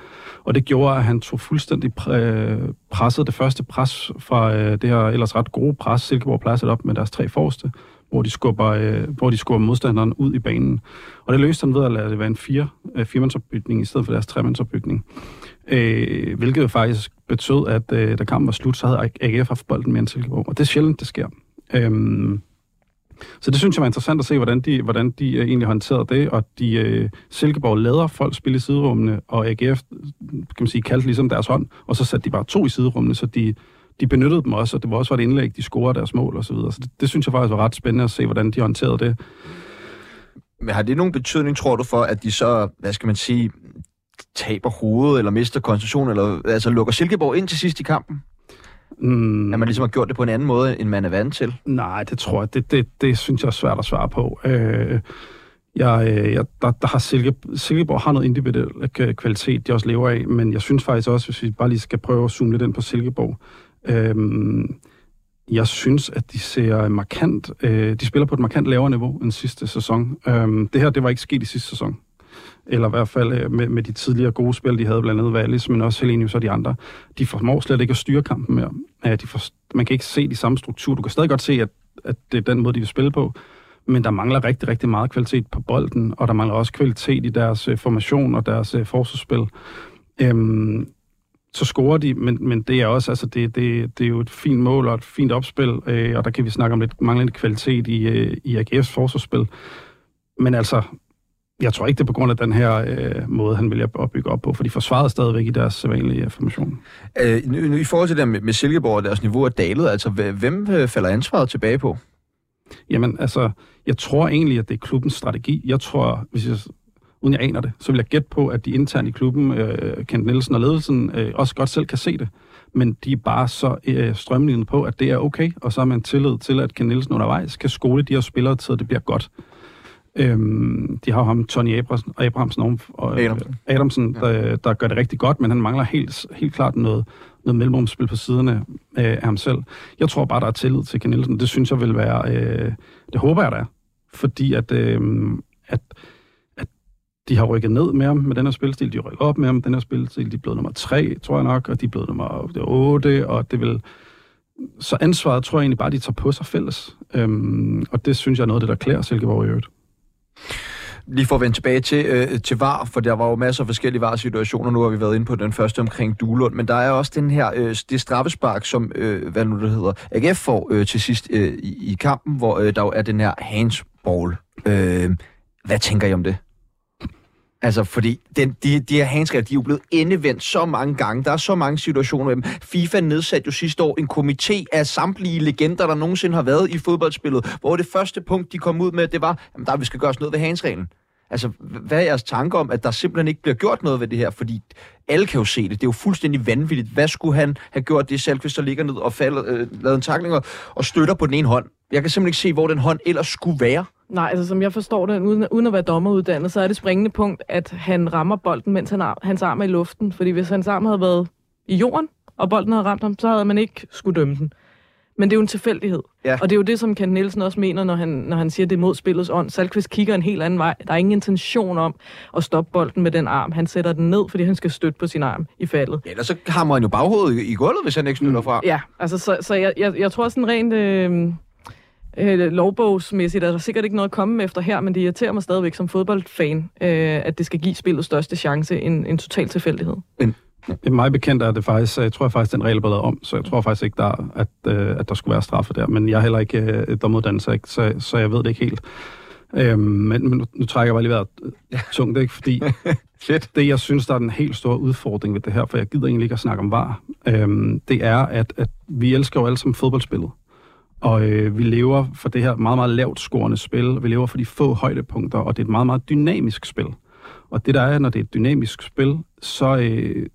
Og det gjorde, at han tog fuldstændig præ, presset det første pres fra øh, det her ellers ret gode pres, Silkeborg pladset op med deres tre forreste, hvor de skubber, øh, hvor de skubber modstanderen ud i banen. Og det løste han ved at lade det være en fire, øh, firemandsopbygning i stedet for deres tremandsopbygning. Øh, hvilket jo faktisk betød, at øh, da kampen var slut, så havde AGF haft bolden mere end Silkeborg. Og det er sjældent, det sker. Øh, så det synes jeg var interessant at se, hvordan de, hvordan de øh, egentlig håndterede det, og de øh, Silkeborg lader folk spille i siderummene, og AGF kan man sige, kaldte ligesom deres hånd, og så satte de bare to i siderummene, så de, de benyttede dem også, og det var også var et indlæg, de scorede deres mål og så videre. Så det, det synes jeg faktisk var ret spændende at se, hvordan de håndterede det. Men har det nogen betydning, tror du, for, at de så, hvad skal man sige, taber hovedet, eller mister koncentration, eller altså lukker Silkeborg ind til sidst i kampen? Mm, At man ligesom har gjort det på en anden måde, end man er vant til? Nej, det tror jeg, det, det, det synes jeg er svært at svare på. Øh, jeg, øh, jeg, der, der har Silke, Silkeborg har noget individuel kvalitet, de også lever af, men jeg synes faktisk også, hvis vi bare lige skal prøve at zoome lidt ind på Silkeborg, Øhm, jeg synes, at de ser markant, øh, de spiller på et markant lavere niveau end sidste sæson. Øhm, det her, det var ikke sket i sidste sæson. Eller i hvert fald øh, med, med de tidligere gode spil, de havde blandt andet Wallis, men også Helenius og de andre. De formår slet ikke at styre kampen mere. Øh, de for, man kan ikke se de samme strukturer. Du kan stadig godt se, at, at det er den måde, de vil spille på. Men der mangler rigtig, rigtig meget kvalitet på bolden, og der mangler også kvalitet i deres øh, formation og deres øh, forsvarsspil. Øhm, så scorer de, men, men det er også, altså det, det, det er jo et fint mål og et fint opspil, øh, og der kan vi snakke om lidt manglende kvalitet i, øh, i AGF's forsvarsspil. Men altså, jeg tror ikke, det er på grund af den her øh, måde, han vil at bygge op på, for de forsvarede stadigvæk i deres sædvanlige formation. Øh, nu, nu, I forhold til det med, med Silkeborg og deres niveau er dalet, altså hv- hvem øh, falder ansvaret tilbage på? Jamen, altså, jeg tror egentlig, at det er klubbens strategi. Jeg tror, hvis jeg, uden jeg aner det, så vil jeg gætte på, at de internt i klubben, øh, Kent Nielsen og ledelsen, øh, også godt selv kan se det. Men de er bare så øh, strømlignet på, at det er okay, og så har man tillid til, at Kent Nielsen undervejs kan skole de her spillere til, at det bliver godt. Øhm, de har jo ham, Tony Abrahamsen, Abrahamsen og, øh, Adamsen. Adamsen der, der gør det rigtig godt, men han mangler helt, helt klart noget, noget mellemrumspil på siderne øh, af ham selv. Jeg tror bare, der er tillid til Ken Nielsen. Det synes jeg vil være... Øh, det håber jeg, der er. Fordi at, øh, at de har rykket ned med ham med den her spilstil. De har rykket op med ham med den her spilstil. De er blevet nummer tre, tror jeg nok, og de er blevet nummer 8, og det vil... Så ansvaret tror jeg egentlig bare, de tager på sig fælles. Øhm, og det synes jeg er noget af det, der klæder Silkeborg i øvrigt. Lige for at vende tilbage til, øh, til VAR, for der var jo masser af forskellige VAR-situationer. Nu har vi været inde på den første omkring Duelund, men der er også den her, øh, det straffespark, som, øh, hvad nu det hedder, AGF får øh, til sidst øh, i, i kampen, hvor øh, der jo er den her handsball. Øh, hvad tænker I om det? Altså, fordi den, de, de her handsregler, de er jo blevet endevendt så mange gange. Der er så mange situationer med dem. FIFA nedsatte jo sidste år en komité af samtlige legender, der nogensinde har været i fodboldspillet, hvor det første punkt, de kom ud med, det var, at der vi skal gøres noget ved handsreglen. Altså, hvad er jeres tanke om, at der simpelthen ikke bliver gjort noget ved det her? Fordi alle kan jo se det. Det er jo fuldstændig vanvittigt. Hvad skulle han have gjort det, selv, hvis der ligger ned og falder, øh, lavet en takling og, og støtter på den ene hånd? Jeg kan simpelthen ikke se, hvor den hånd ellers skulle være. Nej, altså som jeg forstår det, uden, uden at være dommeruddannet, så er det springende punkt, at han rammer bolden, mens han ar- hans arm er i luften. Fordi hvis hans arm havde været i jorden, og bolden havde ramt ham, så havde man ikke skulle dømme den. Men det er jo en tilfældighed. Ja. Og det er jo det, som Kent Nielsen også mener, når han, når han siger, det er mod spillets ånd. Salkvist kigger en helt anden vej. Der er ingen intention om at stoppe bolden med den arm. Han sætter den ned, fordi han skal støtte på sin arm i faldet. Ellers så hammer han jo baghovedet i, i gulvet, hvis han ikke støtter fra. Ja, altså så, så jeg, jeg, jeg tror sådan rent... Øh, øh, lovbogsmæssigt er der sikkert ikke noget at komme efter her, men det irriterer mig stadigvæk som fodboldfan, øh, at det skal give spillet største chance en, en total tilfældighed. Men mig bekendt er det faktisk, jeg tror faktisk, den regel er blevet om, så jeg tror faktisk ikke, der, at, øh, at der skulle være straffe der. Men jeg er heller ikke øh, domuddannet, så, så, så jeg ved det ikke helt. Øhm, men, men nu, nu trækker jeg bare lige vejret tungt, ikke? fordi Fedt. det, jeg synes, der er den helt store udfordring ved det her, for jeg gider egentlig ikke at snakke om var, øhm, det er, at, at vi elsker jo alle sammen fodboldspillet. Og øh, vi lever for det her meget, meget lavt scorende spil. Vi lever for de få højdepunkter, og det er et meget, meget dynamisk spil. Og det der er, når det er et dynamisk spil, så, øh,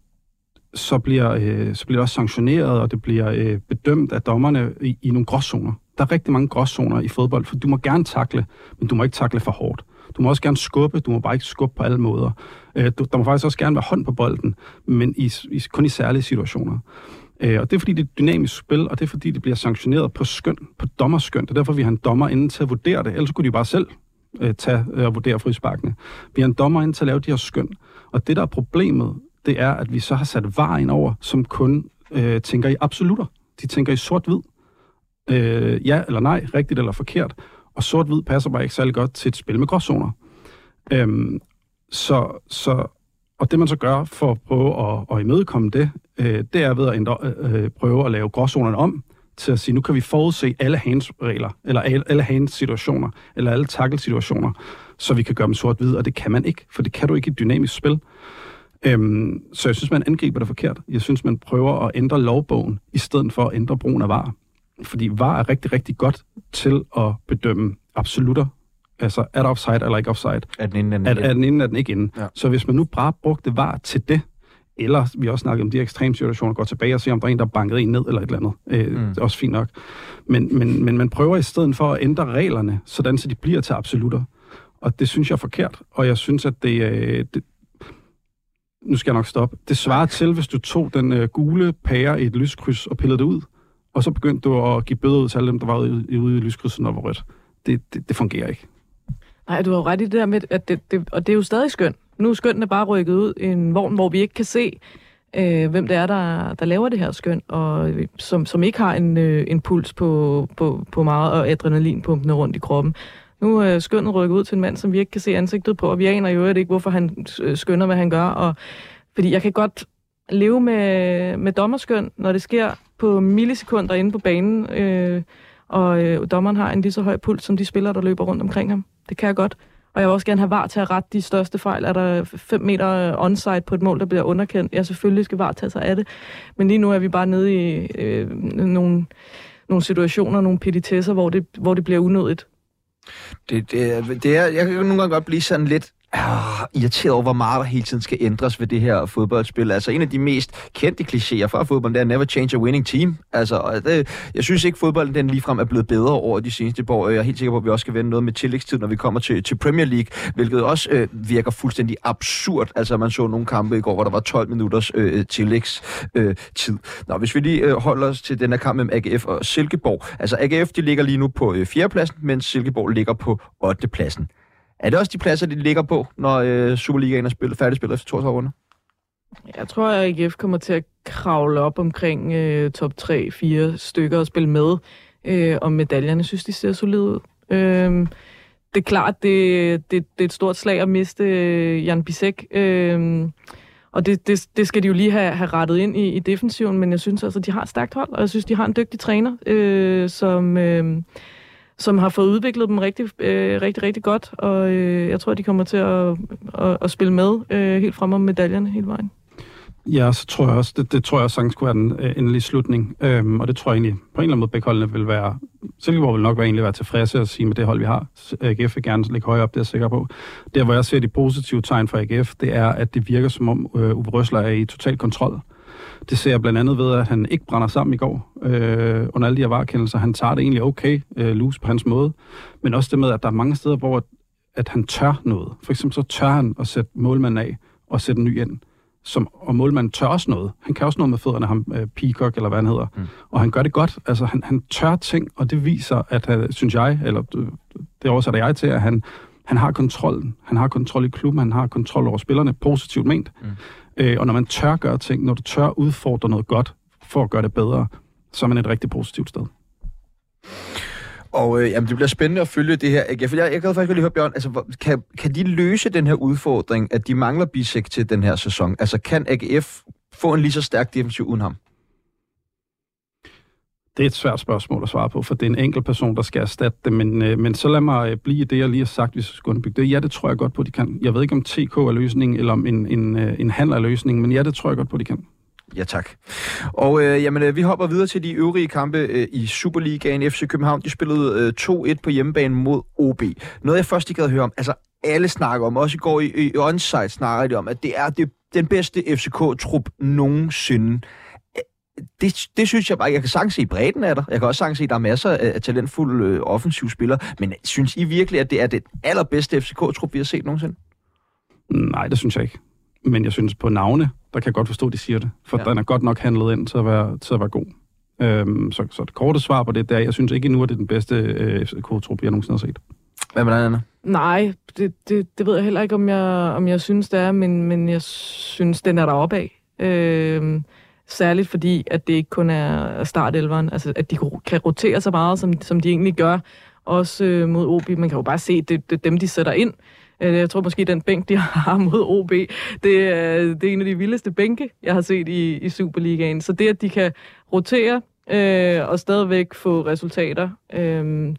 så, bliver, øh, så bliver det også sanktioneret, og det bliver øh, bedømt af dommerne i, i nogle gråzoner. Der er rigtig mange gråzoner i fodbold, for du må gerne takle, men du må ikke takle for hårdt. Du må også gerne skubbe, du må bare ikke skubbe på alle måder. Øh, du, der må faktisk også gerne være hånd på bolden, men i, i, kun i særlige situationer. Øh, og det er fordi, det er et dynamisk spil, og det er fordi, det bliver sanktioneret på skøn, på dommerskøn. Det er derfor, vi har en dommer inden til at vurdere det. Ellers kunne de bare selv øh, tage øh, og vurdere frisparkene. Vi har en dommer inden til at lave de her skøn. Og det, der er problemet, det er, at vi så har sat var ind over, som kun øh, tænker i absolutter. De tænker i sort-hvid. Øh, ja eller nej, rigtigt eller forkert. Og sort-hvid passer bare ikke særlig godt til et spil med gråzoner. Øhm, så, så, og det man så gør for at prøve at, at imødekomme det, øh, det er ved at ændre, øh, prøve at lave gråzonerne om til at sige, nu kan vi forudse alle hans regler, eller alle, alle hans situationer, eller alle tackle-situationer, så vi kan gøre dem sort-hvid, og det kan man ikke, for det kan du ikke i et dynamisk spil. Øhm, så jeg synes, man angriber det forkert. Jeg synes, man prøver at ændre lovbogen, i stedet for at ændre brugen af VAR. Fordi VAR er rigtig, rigtig godt til at bedømme absolutter. Altså, er der offside eller ikke offside? Er den inden, Er, er den inde, er den ikke inde? Ja. Så hvis man nu bare brugte VAR til det, eller vi har også snakket om de ekstreme situationer, går tilbage og ser, om der er en, der er banket en ned eller et eller andet. Øh, mm. Det er også fint nok. Men, men, men man prøver i stedet for at ændre reglerne, sådan så de bliver til absolutter. Og det synes jeg er forkert. Og jeg synes, at det, øh, det nu skal jeg nok stoppe. Det svarer til, hvis du tog den øh, gule pære i et lyskryds og pillede det ud, og så begyndte du at give bøder ud til alle dem, der var ude, ude i lyskrydset, når det var rødt. Det, det, det fungerer ikke. Nej, du har jo ret i det der med, at det, det, og det er jo stadig skønt. Nu er skønnene bare rykket ud i en vogn, hvor vi ikke kan se, øh, hvem det er, der, der laver det her skøn, og øh, som, som ikke har en, øh, en puls på, på, på meget og adrenalinpumpene rundt i kroppen. Nu er øh, skønnet rykket ud til en mand, som vi ikke kan se ansigtet på, og vi aner jo øvrigt ikke, hvorfor han øh, skønner, hvad han gør. Og, fordi jeg kan godt leve med, med dommerskøn, når det sker på millisekunder inde på banen, øh, og øh, dommeren har en lige så høj puls som de spillere, der løber rundt omkring ham. Det kan jeg godt. Og jeg vil også gerne have VAR til at rette de største fejl. Er der 5 meter onside på et mål, der bliver underkendt? Ja, selvfølgelig skal VAR tage sig af det. Men lige nu er vi bare nede i øh, nogle, nogle situationer, nogle petitesser, hvor det, hvor det bliver unødigt. Det, det, det er, jeg kan nogle gange godt blive sådan lidt er irriteret over, hvor meget der hele tiden skal ændres ved det her fodboldspil. Altså en af de mest kendte klichéer fra fodbold, det er never change a winning team. Altså, det, jeg synes ikke, fodbolden den ligefrem er blevet bedre over de seneste år. Jeg er helt sikker på, at vi også skal vende noget med tillægstid, når vi kommer til, til Premier League, hvilket også øh, virker fuldstændig absurd. Altså, man så nogle kampe i går, hvor der var 12 minutters øh, tillægstid. Øh, tid. Nå, hvis vi lige øh, holder os til den her kamp mellem AGF og Silkeborg. Altså, AGF de ligger lige nu på øh, 4. pladsen, mens Silkeborg ligger på 8. pladsen. Er det også de pladser, de ligger på, når øh, Superligaen er spillet, færdigspillet efter 32 runder? Jeg tror, at AGF kommer til at kravle op omkring øh, top 3-4 stykker og spille med øh, om medaljerne. Jeg synes, de ser solide ud. Øh, det er klart, det, det, det er et stort slag at miste øh, Jan Bisek. Øh, og det, det, det skal de jo lige have, have rettet ind i, i defensiven, men jeg synes altså, de har et stærkt hold, og jeg synes, de har en dygtig træner, øh, som, øh, som har fået udviklet dem rigtig, øh, rigtig, rigtig godt, og øh, jeg tror, de kommer til at, at, at spille med øh, helt frem om medaljerne hele vejen. Ja, så tror jeg også, det, det tror jeg også sagtens kunne være den øh, endelige slutning. Øhm, og det tror jeg egentlig, på en eller anden måde, begge holdene vil være, Silkeborg vil nok være, egentlig være tilfredse at sige med det hold, vi har. AGF vil gerne ligge højere op, det er jeg sikker på. Der, hvor jeg ser de positive tegn for AGF, det er, at det virker som om øh, Uwe Røsler er i total kontrol. Det ser jeg blandt andet ved, at han ikke brænder sammen i går øh, under alle de her varekendelser. Han tager det egentlig okay, øh, loose på hans måde. Men også det med, at der er mange steder, hvor at, at han tør noget. For eksempel så tør han at sætte målmanden af og sætte en ny ind som, og målmanden tør også noget. Han kan også noget med fødderne, ham øh, Peacock, eller hvad han hedder. Mm. Og han gør det godt. Altså, han, han tør ting, og det viser, at han, synes jeg, eller øh, det oversætter jeg til, at han, han har kontrollen. Han har kontrol i klubben, han har kontrol over spillerne, positivt ment. Mm. Øh, og når man tør gøre ting, når du tør udfordre noget godt, for at gøre det bedre, så er man et rigtig positivt sted. Og øh, jamen, det bliver spændende at følge det her. Jeg, jeg, jeg gad faktisk lige høre, Bjørn, altså, kan, kan de løse den her udfordring, at de mangler Bisek til den her sæson? Altså, kan AGF få en lige så stærk defensiv uden ham? Det er et svært spørgsmål at svare på, for det er en enkelt person, der skal erstatte det. Men, øh, men så lad mig øh, blive i det, jeg lige har sagt, hvis vi skulle bygge det. Ja, det tror jeg godt på, de kan. Jeg ved ikke, om TK er løsningen, eller om en, en, øh, en handler er løsningen, men ja, det tror jeg godt på, de kan. Ja, tak. Og øh, jamen, øh, vi hopper videre til de øvrige kampe øh, i Superligaen. FC København de spillede øh, 2-1 på hjemmebane mod OB. Noget, jeg først ikke havde hørt om, altså alle snakker om, også i går i, i onsite snakker de om, at det er det, den bedste FCK-trup nogensinde. Det, det synes jeg bare, jeg kan sagtens se bredden af der. Jeg kan også sagtens se, at der er masser af, talentfulde øh, offensive spillere. Men synes I virkelig, at det er det allerbedste FCK-trup, vi har set nogensinde? Nej, det synes jeg ikke. Men jeg synes på navne, der kan jeg godt forstå, at de siger det. For Ja. ja. den er godt nok handlet ind til at være, til at være god. Øhm, så, så det korte svar på det, det er, jeg synes ikke endnu, at det er den bedste øh, FCK-trup, jeg nogensinde har set. Hvad med dig, Anna? Nej, det, det, det ved jeg heller ikke, om jeg, om jeg synes, det er, men, men jeg synes, den er deroppe af. Øh, særligt fordi, at det ikke kun er startelveren, altså at de kan rotere så meget, som, som de egentlig gør, også øh, mod OB. Man kan jo bare se, det, det er dem, de sætter ind. Øh, jeg tror måske, den bænk, de har mod OB, det er, det er en af de vildeste bænke, jeg har set i, i Superligaen. Så det, at de kan rotere øh, og stadigvæk få resultater, øh,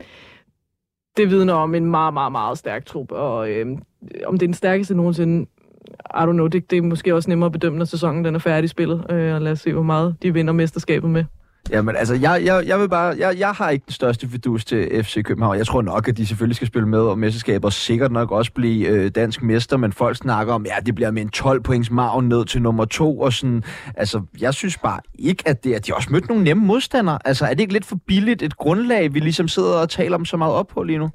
det vidner om en meget, meget, meget stærk trup. Og øh, om det er den stærkeste nogensinde, i don't know, det, det er måske også nemmere at bedømme, når sæsonen den er færdig spillet. Øh, og lad os se, hvor meget de vinder mesterskabet med. Jamen altså, jeg, jeg, jeg vil bare, jeg, jeg har ikke den største fidus til FC København. Jeg tror nok, at de selvfølgelig skal spille med om mesterskaber, og sikkert nok også blive øh, dansk mester, men folk snakker om, ja, det bliver med en 12 points margen ned til nummer to, og sådan, altså, jeg synes bare ikke, at det, at de også mødt nogle nemme modstandere. Altså, er det ikke lidt for billigt et grundlag, vi ligesom sidder og taler om så meget op på lige nu?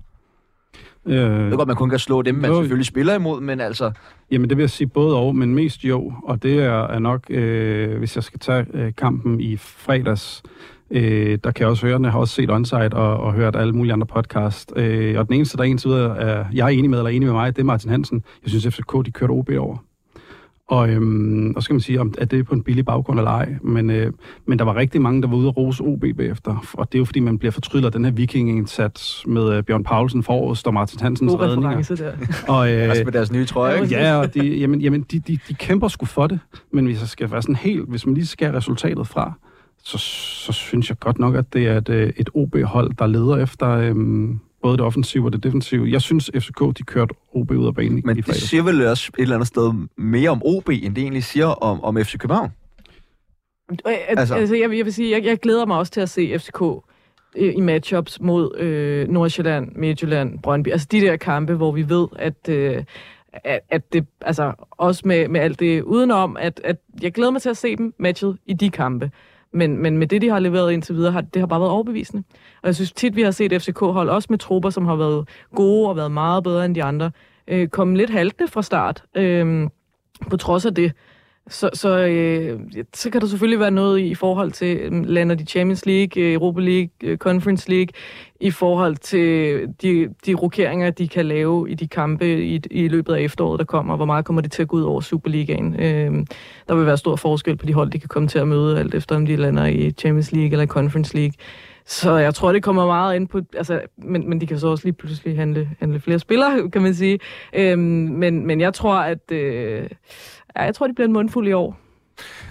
Øh, Jeg ved godt, man kun kan slå dem, man Jo. selvfølgelig spiller imod, men altså, Jamen, det vil jeg sige både og, men mest jo. Og det er, er nok, øh, hvis jeg skal tage øh, kampen i fredags, øh, der kan jeg også høre den. Jeg har også set Onsite og, og hørt alle mulige andre podcast. Øh, og den eneste, der er indtil videre, er, jeg er enig med, eller enig med mig, det er Martin Hansen. Jeg synes, FCK, de kørte OB over. Og, øhm, og så skal man sige, om at det er på en billig baggrund eller ej. Men, øh, men der var rigtig mange, der var ude at rose OB bagefter. Og det er jo fordi, man bliver fortryllet af den her vikingindsats med øh, Bjørn Paulsen forrest og Martin Hansens God redninger. der. Og, øh, også med deres nye trøje, ja, ikke? Ja, og de, jamen, jamen de, de, de kæmper sgu for det. Men hvis jeg skal være sådan helt, hvis man lige skal have resultatet fra, så, så synes jeg godt nok, at det er et, øh, et OB-hold, der leder efter øhm, både det offensive og det defensive. Jeg synes, FCK, de kørte OB ud af banen Men i det siger vel også et eller andet sted mere om OB, end det egentlig siger om, om FC København. Øh, Altså- Altså, jeg, vil- jeg vil sige, jeg, jeg glæder mig også til at se FCK øh, i matchups mod øh, Nordsjælland, Midtjylland, Brøndby. Altså de der kampe, hvor vi ved, at, øh, at, at det, altså også med, med alt det udenom, at, at jeg glæder mig til at se dem matchet i de kampe. Men, men med det, de har leveret indtil videre, har, det har bare været overbevisende. Og jeg synes tit, vi har set FCK-hold, også med trupper, som har været gode og været meget bedre end de andre, øh, komme lidt haltende fra start. Øh, på trods af det, så, så, øh, så kan der selvfølgelig være noget i forhold til, mm, lander de Champions League, øh, Europa League, øh, Conference League, i forhold til de, de rokeringer, de kan lave i de kampe i, i løbet af efteråret, der kommer. Hvor meget kommer det til at gå ud over Superligaen? Øh, der vil være stor forskel på de hold, de kan komme til at møde, alt efter om de lander i Champions League eller Conference League. Så jeg tror, det kommer meget ind på... Altså, men, men de kan så også lige pludselig handle, handle flere spillere, kan man sige. Øhm, men, men jeg tror, at... Øh, ja, jeg tror, det bliver en mundfuld i år.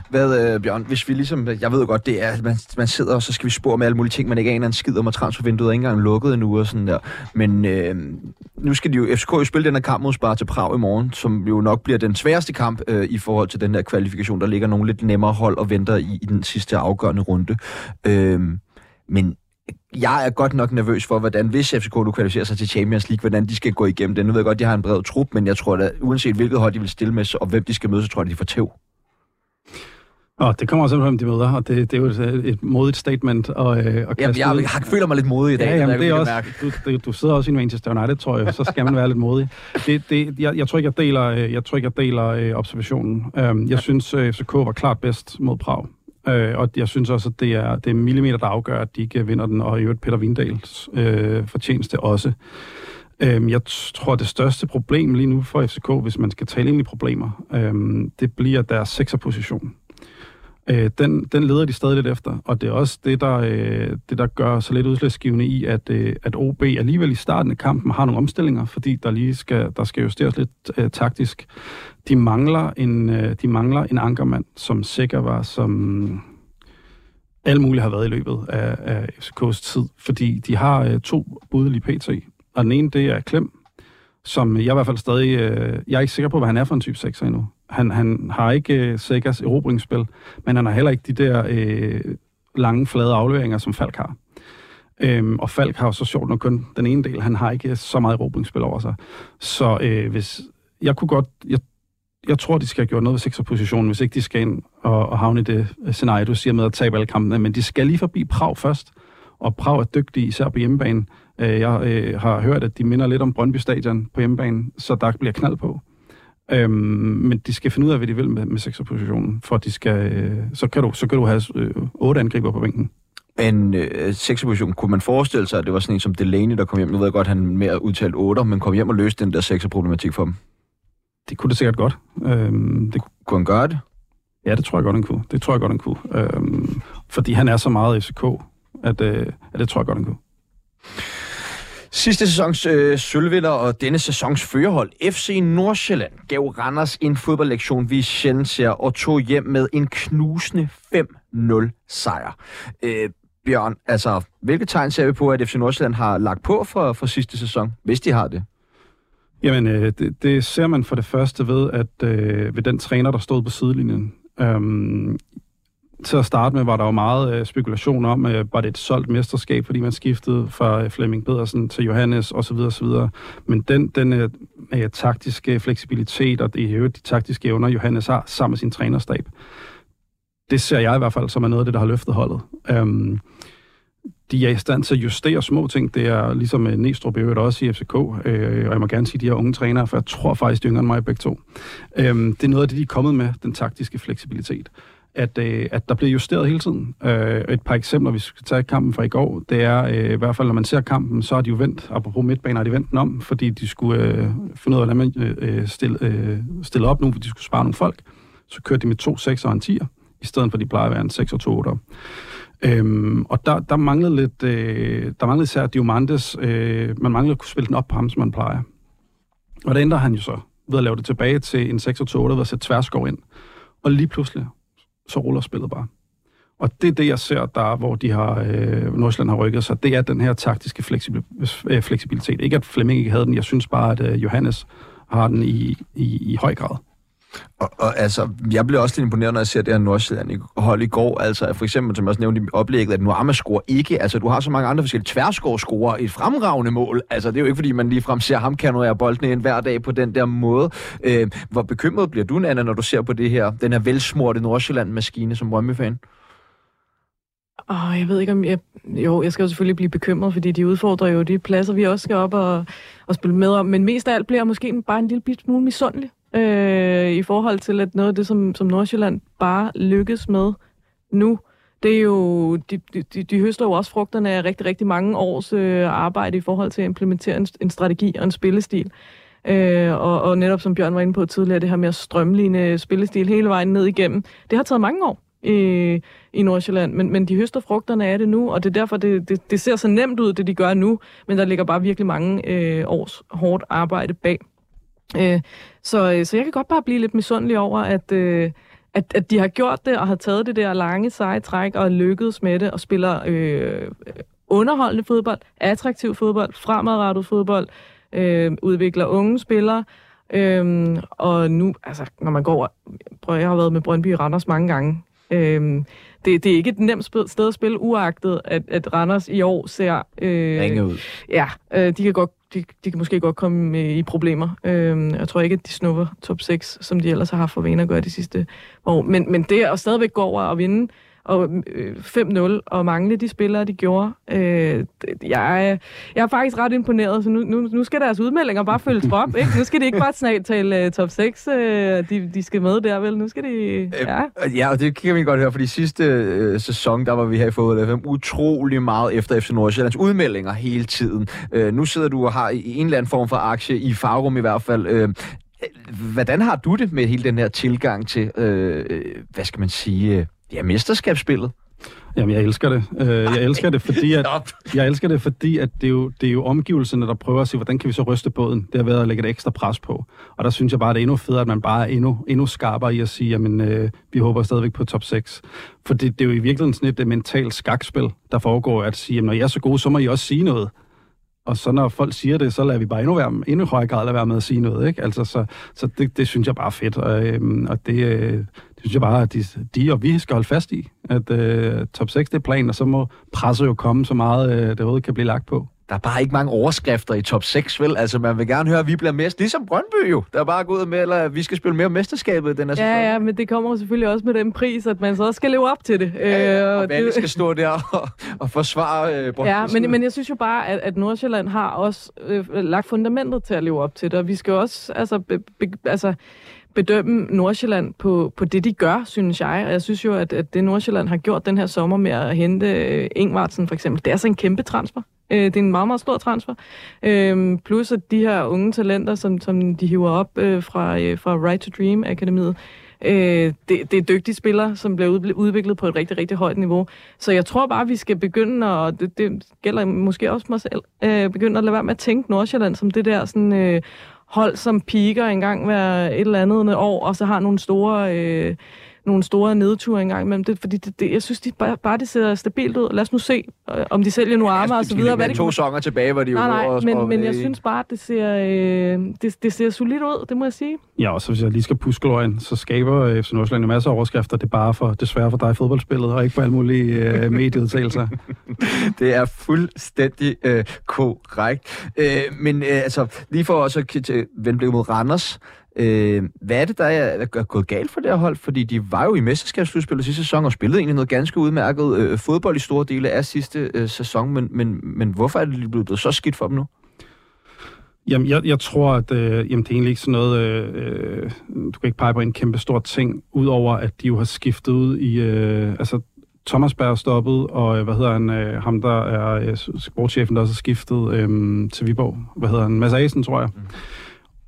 Hvad, øh, Bjørn, hvis vi ligesom, jeg ved jo godt, det er, man, man sidder og så skal vi spore med alle mulige ting, man ikke aner en skid om, og transfervinduet er ikke engang lukket endnu og sådan der. Men øh, nu skal de jo, FCK jo spille den her kamp mod Sparta Prag i morgen, som jo nok bliver den sværeste kamp øh, i forhold til den der kvalifikation. Der ligger nogle lidt nemmere hold og venter i, i den sidste afgørende runde. Øh, men jeg er godt nok nervøs for, hvordan, hvis FCK nu kvalificerer sig til Champions League, hvordan de skal gå igennem det. Nu ved jeg godt, de har en bred trup, men jeg tror da, uanset hvilket hold de vil stille med, og hvem de skal møde, så tror jeg, de får tæv. Og det kommer også an på, hvem de møder, og det, det er jo et, et modigt statement at, øh, at Jamen, jeg, jeg, jeg føler mig lidt modig i dag. Ja, jamen, det er også, mærke. du, du, sidder også i Manchester United, tror jeg, så skal man være lidt modig. Det, det, jeg, jeg tror ikke, jeg deler, øh, jeg tror ikke, jeg deler øh, observationen. Um, jeg synes, øh, FCK var klart bedst mod Prag. Øh, og jeg synes også, at det er, det er millimeter, der afgør, at de ikke vinder den, og i øvrigt Peter Vindals øh, fortjeneste også. Øhm, jeg tror, det største problem lige nu for FCK, hvis man skal tale ind i problemer, øhm, det bliver deres sekserposition. Øh, den, den leder de stadig lidt efter, og det er også det, der, øh, det, der gør så lidt udslagsgivende i, at, øh, at OB alligevel i starten af kampen har nogle omstillinger, fordi der lige skal, der skal justeres lidt øh, taktisk. De mangler en, øh, de mangler en ankermand, som sikker var, som alle mulige har været i løbet af, af FCK's tid, fordi de har øh, to budelige PT, og den ene, det er Klem, som jeg i hvert fald stadig... Øh, jeg er ikke sikker på, hvad han er for en type 6 endnu. Han, han har ikke øh, Segas erobringsspil, men han har heller ikke de der øh, lange, flade afleveringer, som Falk har. Øhm, og Falk har jo så sjovt nok kun den ene del. Han har ikke så meget erobringsspil over sig. Så øh, hvis... Jeg kunne godt... Jeg, jeg tror, de skal have gjort noget ved sekserpositionen, hvis ikke de skal ind og, og havne i det øh, scenarie, du siger med at tabe alle kampene. Men de skal lige forbi Prag først, og Prag er dygtig, især på hjemmebane. Øh, jeg øh, har hørt, at de minder lidt om Brøndby Stadion på hjemmebane, så der bliver knald på. Øhm, men de skal finde ud af, hvad de vil med, med sekserpositionen, for de skal, øh, så, kan du, så kan du have øh, otte angriber på bænken. En øh, sekserposition, kunne man forestille sig, at det var sådan en som Delaney, der kom hjem? Nu ved jeg godt, at han mere udtalt 8, men kom hjem og løste den der sekserproblematik for dem. Det kunne det sikkert godt. Øhm, det, kunne han gøre det? Ja, det tror jeg godt, han kunne. Det tror jeg godt, han kunne. Øhm, fordi han er så meget FCK, at, øh, at det tror jeg godt, han kunne. Sidste sæsons øh, sølvvinder og denne sæsons førerhold, FC Nordsjælland, gav Randers en fodboldlektion, vi sjældent ser, og tog hjem med en knusende 5-0 sejr. Øh, Bjørn, altså, hvilke tegn ser vi på, at FC Nordsjælland har lagt på for, for sidste sæson, hvis de har det? Jamen, øh, det, det ser man for det første ved, at øh, ved den træner, der stod på sidelinjen. Øhm, til at starte med var der jo meget øh, spekulation om, øh, var det et solgt mesterskab, fordi man skiftede fra øh, Flemming Pedersen til Johannes osv. osv. Men den, den øh, øh, taktiske fleksibilitet og det, øh, de taktiske evner, Johannes har sammen med sin trænerstab, det ser jeg i hvert fald som er noget af det, der har løftet holdet. Øhm, de er i stand til at justere små ting. Det er ligesom øh, Næstrup i øvrigt også i FCK, øh, og jeg må gerne sige, de her unge trænere, for jeg tror faktisk, de er yngre end mig begge to. Øhm, det er noget af det, de er kommet med, den taktiske fleksibilitet at, øh, at der bliver justeret hele tiden. Øh, et par eksempler, vi skal tage kampen fra i går, det er øh, i hvert fald, når man ser kampen, så har de jo vendt, apropos midtbaner, har de vendt den om, fordi de skulle øh, finde ud af, hvordan man øh, øh, stille, øh, stille op nu, for de skulle spare nogle folk. Så kørte de med to 6 og en 10'er, i stedet for, at de plejer at være en 6 og 2 8'er. Øhm, og der, der manglede lidt, øh, der manglede især Diamantes, øh, man manglede at kunne spille den op på ham, som man plejer. Og det ændrer han jo så, ved at lave det tilbage til en 6 og 2 8 ved at sætte tværskov ind. Og lige pludselig, så ruller spillet bare. Og det er det, jeg ser, der hvor de har, øh, Nordsjælland har rykket sig, det er den her taktiske øh, fleksibilitet. Ikke at Flemming ikke havde den, jeg synes bare, at øh, Johannes har den i, i, i høj grad. Og, og altså, jeg bliver også lidt imponeret, når jeg ser det her Nordsjælland hold i går. Altså, for eksempel, som jeg også nævnte i oplægget, at Nuama scorer ikke. Altså, du har så mange andre forskellige tværscore scorer et fremragende mål. Altså, det er jo ikke, fordi man lige frem ser ham kan bolden ind hver dag på den der måde. Øh, hvor bekymret bliver du, Anna, når du ser på det her, den her velsmurte Nordsjælland-maskine som Rømme-fan? Oh, jeg ved ikke om... Jeg, jo, jeg skal jo selvfølgelig blive bekymret, fordi de udfordrer jo de pladser, vi også skal op og, og spille med om. Men mest af alt bliver jeg måske bare en lille smule misundelig øh, i forhold til, at noget af det, som, som Nordsjælland bare lykkes med nu, det er jo, de, de, de høster jo også frugterne af rigtig, rigtig mange års øh, arbejde i forhold til at implementere en, en strategi og en spillestil. Øh, og, og netop som Bjørn var inde på tidligere, det her med at strømligne spillestil hele vejen ned igennem. Det har taget mange år i, i Nordsjælland, men, men de høster frugterne af det nu, og det er derfor, det, det, det ser så nemt ud, det de gør nu, men der ligger bare virkelig mange øh, års hårdt arbejde bag. Øh, så, øh, så jeg kan godt bare blive lidt misundelig over, at, øh, at, at de har gjort det, og har taget det der lange, seje træk, og lykkedes med det, og spiller øh, underholdende fodbold, attraktiv fodbold, fremadrettet fodbold, øh, udvikler unge spillere, Øhm, og nu, altså, når man går... Prøv, jeg har været med Brøndby og Randers mange gange. Øhm, det, det er ikke et nemt sted at spille, uagtet at, at Randers i år ser... Øh, Ringe ud. Ja, øh, de kan godt de, de kan måske godt komme i problemer. Øh, jeg tror ikke, at de snupper top 6, som de ellers har haft for at gøre de sidste år. Men, men det at stadigvæk gå over og vinde og øh, 5-0 og mangle de spillere, de gjorde. Øh, jeg, jeg er faktisk ret imponeret, så nu, nu, nu skal deres udmeldinger bare følge trop. Ikke? Nu skal de ikke bare snart tale uh, top 6, uh, de, de skal med der, vel? Nu skal de... Øh, ja, ja og det kan vi godt høre, fordi sidste øh, sæson, der var vi her i Fodbold FM utrolig meget efter FC Nordsjællands udmeldinger hele tiden. Øh, nu sidder du og har en eller anden form for aktie i Farum i hvert fald. Øh, Hvordan har du det med hele den her tilgang til, øh, hvad skal man sige, ja, mesterskabsspillet. Jamen, jeg elsker det. Øh, jeg elsker det, fordi at, jeg elsker det, fordi at det, er jo, det er jo omgivelserne, der prøver at sige, hvordan kan vi så ryste båden? Det har været at lægge et ekstra pres på. Og der synes jeg bare, det er endnu federe, at man bare er endnu, endnu skarpere i at sige, jamen, øh, vi håber stadigvæk på top 6. For det, det er jo i virkeligheden sådan et mentalt skakspil, der foregår at sige, jamen, når jeg er så gode, så må I også sige noget. Og så når folk siger det, så lader vi bare endnu, være, endnu højere grad lade være med at sige noget. Ikke? Altså, så så det, det synes jeg bare er fedt. Og, øhm, og det, øh, det synes jeg bare, at de, de og vi skal holde fast i. At øh, top 6 det er planen, og så må presset jo komme så meget, øh, det overhovedet kan blive lagt på der er bare ikke mange overskrifter i top 6, vel? Altså, man vil gerne høre, at vi bliver mest. Ligesom Brøndby jo, der er bare gået med, eller at vi skal spille mere mesterskabet den her sæson. Ja, ja, men det kommer selvfølgelig også med den pris, at man så også skal leve op til det. Ja, ja, og, og det... skal stå der og, og forsvare øh, Brøndby. Ja, men, men jeg synes jo bare, at, at Nordsjælland har også øh, lagt fundamentet til at leve op til det, og vi skal også, altså, be, be, altså bedømme Nordsjælland på, på det, de gør, synes jeg. Og jeg synes jo, at, at det Nordsjælland har gjort den her sommer med at hente øh, Ingvartsen for eksempel, det er så en kæmpe transfer. Øh, det er en meget, meget stor transfer. Øh, plus at de her unge talenter, som, som de hiver op øh, fra, øh, fra Right to Dream Akademiet, øh, det, det er dygtige spillere, som bliver udviklet på et rigtig, rigtig højt niveau. Så jeg tror bare, vi skal begynde, og det, det gælder måske også mig selv, øh, begynde at lade være med at tænke Nordsjælland som det der sådan... Øh, hold, som piker engang hver et eller andet år, og så har nogle store... Øh, nogle store nedture engang imellem. Det, fordi det, det, jeg synes de bare, bare, det ser stabilt ud. Lad os nu se, øh, om de sælger nogle arme og så videre. Hvad det to sæsoner tilbage, hvor de nej, nej, og, men, og, men jeg synes bare, at det ser, øh, det, det ser solidt ud, det må jeg sige. Ja, og så hvis jeg lige skal puske løgn, så skaber FC Nordsjælland en masse overskrifter. Det er bare for, desværre for dig i fodboldspillet, og ikke på alle mulige øh, medieudtalelser. det er fuldstændig øh, korrekt. Øh, men øh, altså, lige for også at vende mod Randers, Øh, hvad er det, der er, er gået galt for det her hold? Fordi de var jo i mesterskabsslutspillet sidste sæson og spillede egentlig noget ganske udmærket øh, fodbold i store dele af sidste øh, sæson, men, men, men hvorfor er det blevet så skidt for dem nu? Jamen, jeg, jeg tror, at øh, jamen, det er egentlig ikke sådan noget... Øh, øh, du kan ikke pege på en kæmpe stor ting, udover at de jo har skiftet ud i... Øh, altså, Thomas Berg stoppet, og øh, hvad hedder han, øh, ham der er øh, sportschefen, der også har skiftet øh, til Viborg. Hvad hedder han? Mads Asen, tror jeg. Mm.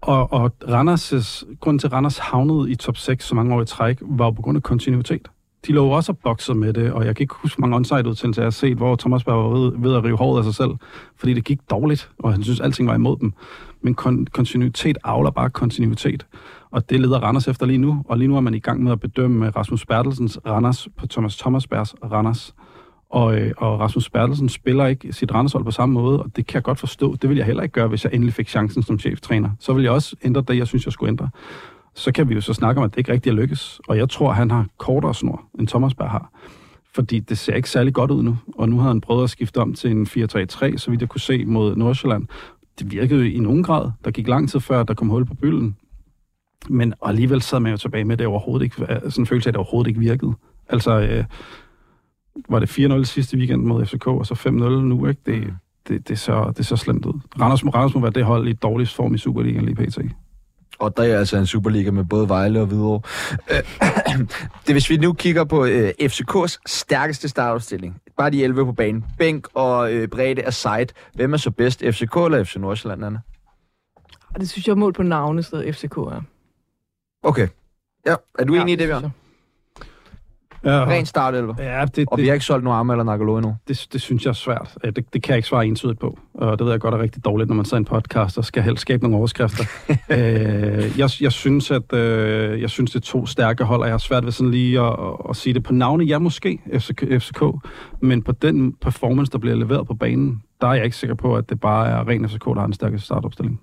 Og, og Randers' grund til, at Randers havnede i top 6 så mange år i træk, var på grund af kontinuitet. De lå også og boksede med det, og jeg kan ikke huske, hvor mange onside-udsendelser jeg har set, hvor Thomas Berg var ved, ved at rive håret af sig selv, fordi det gik dårligt, og han synes, alting var imod dem. Men kon- kontinuitet avler bare kontinuitet, og det leder Randers efter lige nu, og lige nu er man i gang med at bedømme Rasmus Bertelsens Randers på Thomas Thomas Bergs Randers. Og, øh, og Rasmus Bertelsen spiller ikke sit Randershold på samme måde, og det kan jeg godt forstå. Det vil jeg heller ikke gøre, hvis jeg endelig fik chancen som cheftræner. Så vil jeg også ændre det, jeg synes, jeg skulle ændre. Så kan vi jo så snakke om, at det ikke rigtig er lykkes. Og jeg tror, han har kortere snor, end Thomas Berg har. Fordi det ser ikke særlig godt ud nu. Og nu har han prøvet at skifte om til en 4-3-3, så vidt jeg kunne se mod Nordsjælland. Det virkede i nogen grad. Der gik lang tid før, der kom hul på bylden. Men alligevel sad man jo tilbage med, at det overhovedet ikke, altså, sådan en følelse af, at det overhovedet ikke virkede. Altså, øh, var det 4-0 sidste weekend mod FCK, og så 5-0 nu, ikke? Det, mm. det, det, så, det så slemt ud. Randers, Randers må være det hold i dårligst form i Superligaen lige pt. Og der er altså en Superliga med både Vejle og Hvidovre. det, hvis vi nu kigger på øh, FCK's stærkeste startopstilling, bare de 11 på banen, bænk og øh, bredde af side, hvem er så bedst, FCK eller FC Nordsjælland, Anna? Det synes jeg er mål på navnet, FCK er. Okay. Ja, er du ja, enig i det, Bjørn? Ja, Ren startelver. Ja, det, og det, vi har ikke solgt nogen arme eller nakolo endnu. Det, det synes jeg er svært. Det, det kan jeg ikke svare entydigt på. Og det ved jeg godt er rigtig dårligt, når man sidder en podcast og skal helst skabe nogle overskrifter. øh, jeg, jeg, synes, at øh, jeg synes, det er to stærke hold, og jeg har svært ved sådan lige at, at, at sige det på navne. Ja, måske FCK, FCK, men på den performance, der bliver leveret på banen, der er jeg ikke sikker på, at det bare er ren FCK, der har den stærkeste startopstilling.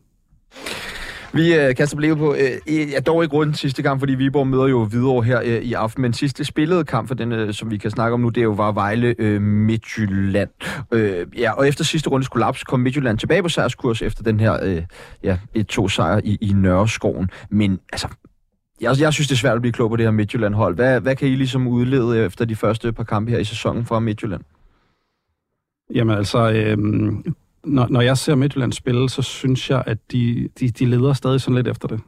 Vi øh, kaster altså blive på, øh, ja, dog ikke rundt sidste kamp, fordi Viborg møder jo videre her øh, i aften, men sidste spillede kamp for den, øh, som vi kan snakke om nu, det er jo var Vejle øh, Midtjylland. Øh, ja, og efter sidste rundes kollaps kom Midtjylland tilbage på sejrskurs efter den her øh, ja, et to sejr i, i Nørreskoven. Men altså, jeg, jeg synes, det er svært at blive klog på det her Midtjylland-hold. Hvad, hvad kan I ligesom udlede efter de første par kampe her i sæsonen fra Midtjylland? Jamen altså, øh, når, når jeg ser Midtjylland spille, så synes jeg, at de, de, de leder stadig sådan lidt efter det.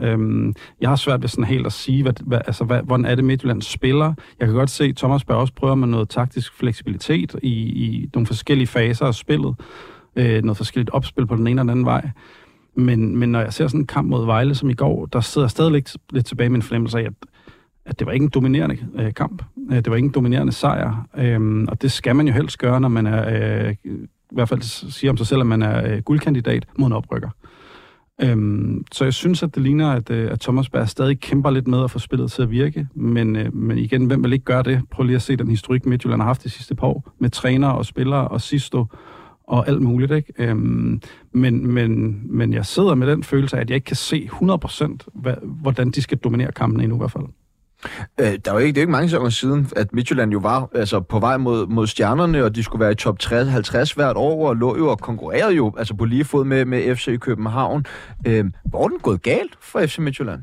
Øhm, jeg har svært ved sådan helt at sige, hvad, hvad, altså, hvad, hvordan er det Midtjylland spiller. Jeg kan godt se, at Thomas Berg også prøver med noget taktisk fleksibilitet i, i nogle forskellige faser af spillet. Øh, noget forskelligt opspil på den ene og den anden vej. Men, men når jeg ser sådan en kamp mod Vejle som i går, der sidder jeg stadig lidt, lidt tilbage med en fornemmelse af, at at det var ikke en dominerende øh, kamp. Øh, det var ikke en dominerende sejr. Øh, og det skal man jo helst gøre, når man er, øh, i hvert fald siger om sig selv, at man er øh, guldkandidat mod en oprykker. Øhm, så jeg synes, at det ligner, at, øh, at Thomas Berg stadig kæmper lidt med at få spillet til at virke. Men, øh, men igen, hvem vil ikke gøre det? Prøv lige at se den historik, Midtjylland har haft de sidste par år, med trænere og spillere og Sisto og alt muligt. Ikke? Øhm, men, men, men jeg sidder med den følelse af, at jeg ikke kan se 100% hvad, hvordan de skal dominere kampen endnu i hvert fald. Øh, der var ikke, det er ikke mange sæsoner siden, at Midtjylland jo var altså, på vej mod, mod stjernerne, og de skulle være i top 60, 50 hvert år, og lå jo og konkurrerede jo altså på lige fod med, med FC København. Øh, hvor er den gået galt for FC Midtjylland?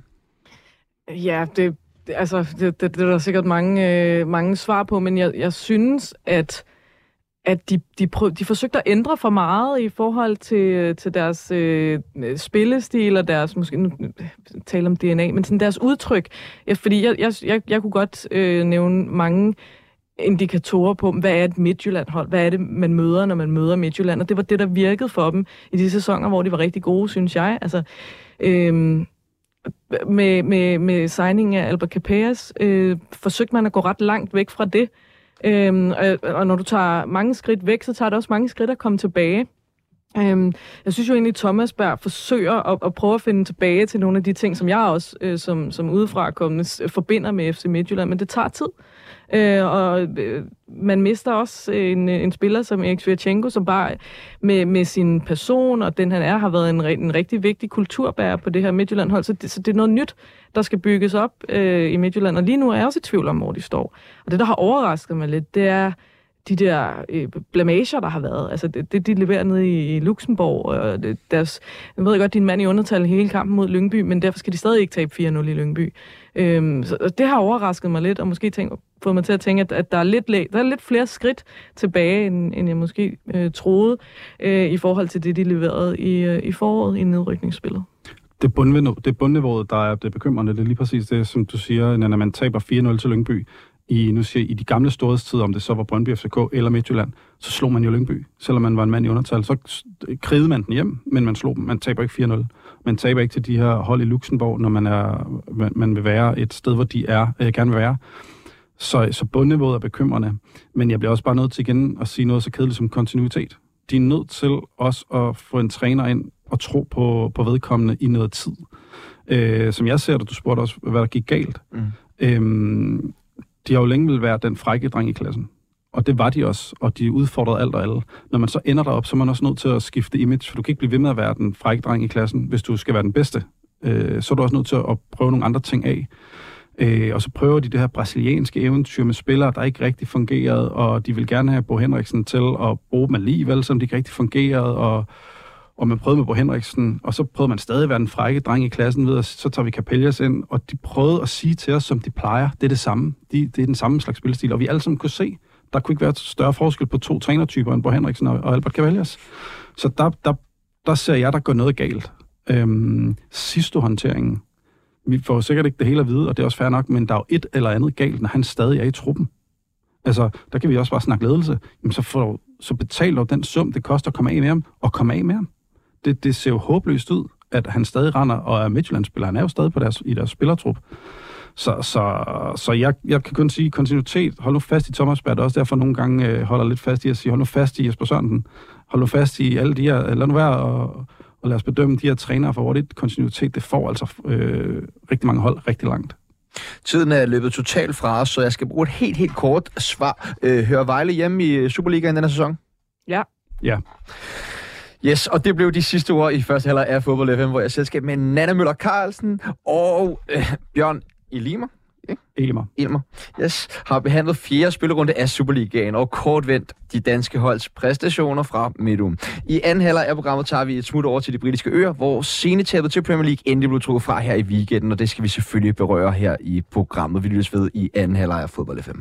Ja, det, altså, det, det, det er der sikkert mange, øh, mange svar på, men jeg, jeg synes, at at de, de, prøv, de forsøgte at ændre for meget i forhold til, til deres øh, spillestil og deres, måske nu tale om DNA, men sådan deres udtryk. Ja, fordi jeg, jeg, jeg, jeg kunne godt øh, nævne mange indikatorer på, hvad er et Midtjylland-hold? Hvad er det, man møder, når man møder Midtjylland? Og det var det, der virkede for dem i de sæsoner, hvor de var rigtig gode, synes jeg. Altså, øh, med, med, med signingen af Albert Capellas øh, forsøgte man at gå ret langt væk fra det, Øhm, og, og når du tager mange skridt væk, så tager det også mange skridt at komme tilbage. Øhm, jeg synes jo egentlig, at Thomas Berg forsøger at, at prøve at finde tilbage til nogle af de ting, som jeg også øh, som, som udefrakommende øh, forbinder med FC Midtjylland, men det tager tid. Øh, og øh, man mister også en, en spiller som Erik Svirchenko, som bare med, med sin person og den han er, har været en, en rigtig vigtig kulturbærer på det her Midtjylland-hold. Så det, så det er noget nyt, der skal bygges op øh, i Midtjylland. Og lige nu er jeg også i tvivl om, hvor de står. Og det, der har overrasket mig lidt, det er de der øh, blamager, der har været. Altså det, det de leverer nede i, i Luxembourg. Og øh, det, deres, jeg ved godt, din mand i undertal hele kampen mod Lyngby, men derfor skal de stadig ikke tabe 4-0 i Lyngby. Øhm, så det har overrasket mig lidt, og måske tænkt, fået mig til at tænke, at, at der, er lidt, der er lidt flere skridt tilbage, end, end jeg måske øh, troede, øh, i forhold til det, de leverede i, øh, i foråret i nedrykningsspillet. Det bundniveau, det bundniveauet, der er det bekymrende. Det er lige præcis det, som du siger, når man taber 4-0 til Lyngby. I, nu siger, I de gamle storhedstider, om det så var Brøndby FCK eller Midtjylland, så slog man jo Lyngby. Selvom man var en mand i undertal, så krigede man den hjem, men man slog dem. Man taber ikke 4-0. Man taber ikke til de her hold i Luxembourg, når man, er, man vil være et sted, hvor de er, øh, gerne vil være. Så, så bundniveauet er bekymrende. Men jeg bliver også bare nødt til igen at sige noget så kedeligt som kontinuitet. De er nødt til også at få en træner ind og tro på, på vedkommende i noget tid. Øh, som jeg ser det, du spurgte også, hvad der gik galt. Mm. Øhm, de har jo længe vil være den frække dreng i klassen. Og det var de også, og de udfordrede alt og alle. Når man så ender derop, så er man også nødt til at skifte image, for du kan ikke blive ved med at være den frække dreng i klassen, hvis du skal være den bedste. Øh, så er du også nødt til at prøve nogle andre ting af. Øh, og så prøver de det her brasilianske eventyr med spillere, der ikke rigtig fungerede, og de vil gerne have Bo Henriksen til at bruge dem alligevel, som de ikke rigtig fungerede, og, og man prøvede med Bo Henriksen, og så prøvede man stadig at være den frække dreng i klassen ved, at så tager vi Capellas ind, og de prøvede at sige til os, som de plejer, det er det samme. De, det er den samme slags spillestil, og vi alle sammen kunne se, der kunne ikke være større forskel på to trænertyper end Bo Henriksen og, og Albert Cavallas. Så der, der, der ser jeg, der går noget galt. Øhm, sidste håndteringen, vi får sikkert ikke det hele at vide, og det er også fair nok, men der er jo et eller andet galt, når han stadig er i truppen. Altså, der kan vi også bare snakke ledelse. Jamen, så, får, så betaler den sum, det koster at komme af med ham, og komme af med ham. Det, det ser jo håbløst ud, at han stadig render og er Midtjylland-spiller. Han er jo stadig på deres, i deres spillertrup. Så, så, så jeg, jeg kan kun sige kontinuitet. Hold nu fast i Thomas Bert. Også derfor nogle gange øh, holder lidt fast i at sige, hold nu fast i Jesper Sørensen. Hold nu fast i alle de her, lad nu være og, og lad os bedømme de her trænere for, det kontinuitet, det får altså øh, rigtig mange hold rigtig langt. Tiden er løbet totalt fra os, så jeg skal bruge et helt, helt kort svar. Øh, hører Vejle hjemme i Superligaen denne sæson? Ja. Ja. Yes, og det blev de sidste ord i første halvleg af Fodbold FM, hvor jeg selskab med Nana Møller Carlsen og øh, Bjørn Elimer. Elmer. Elmer. Yes, har behandlet fjerde spillerunde af Superligaen og kort vendt de danske holds præstationer fra midtum. I anden halvleg af programmet tager vi et smut over til de britiske øer, hvor scenetabet til Premier League endelig blev trukket fra her i weekenden, og det skal vi selvfølgelig berøre her i programmet. Vi lyttes ved i anden halvleg af Fodbold FM.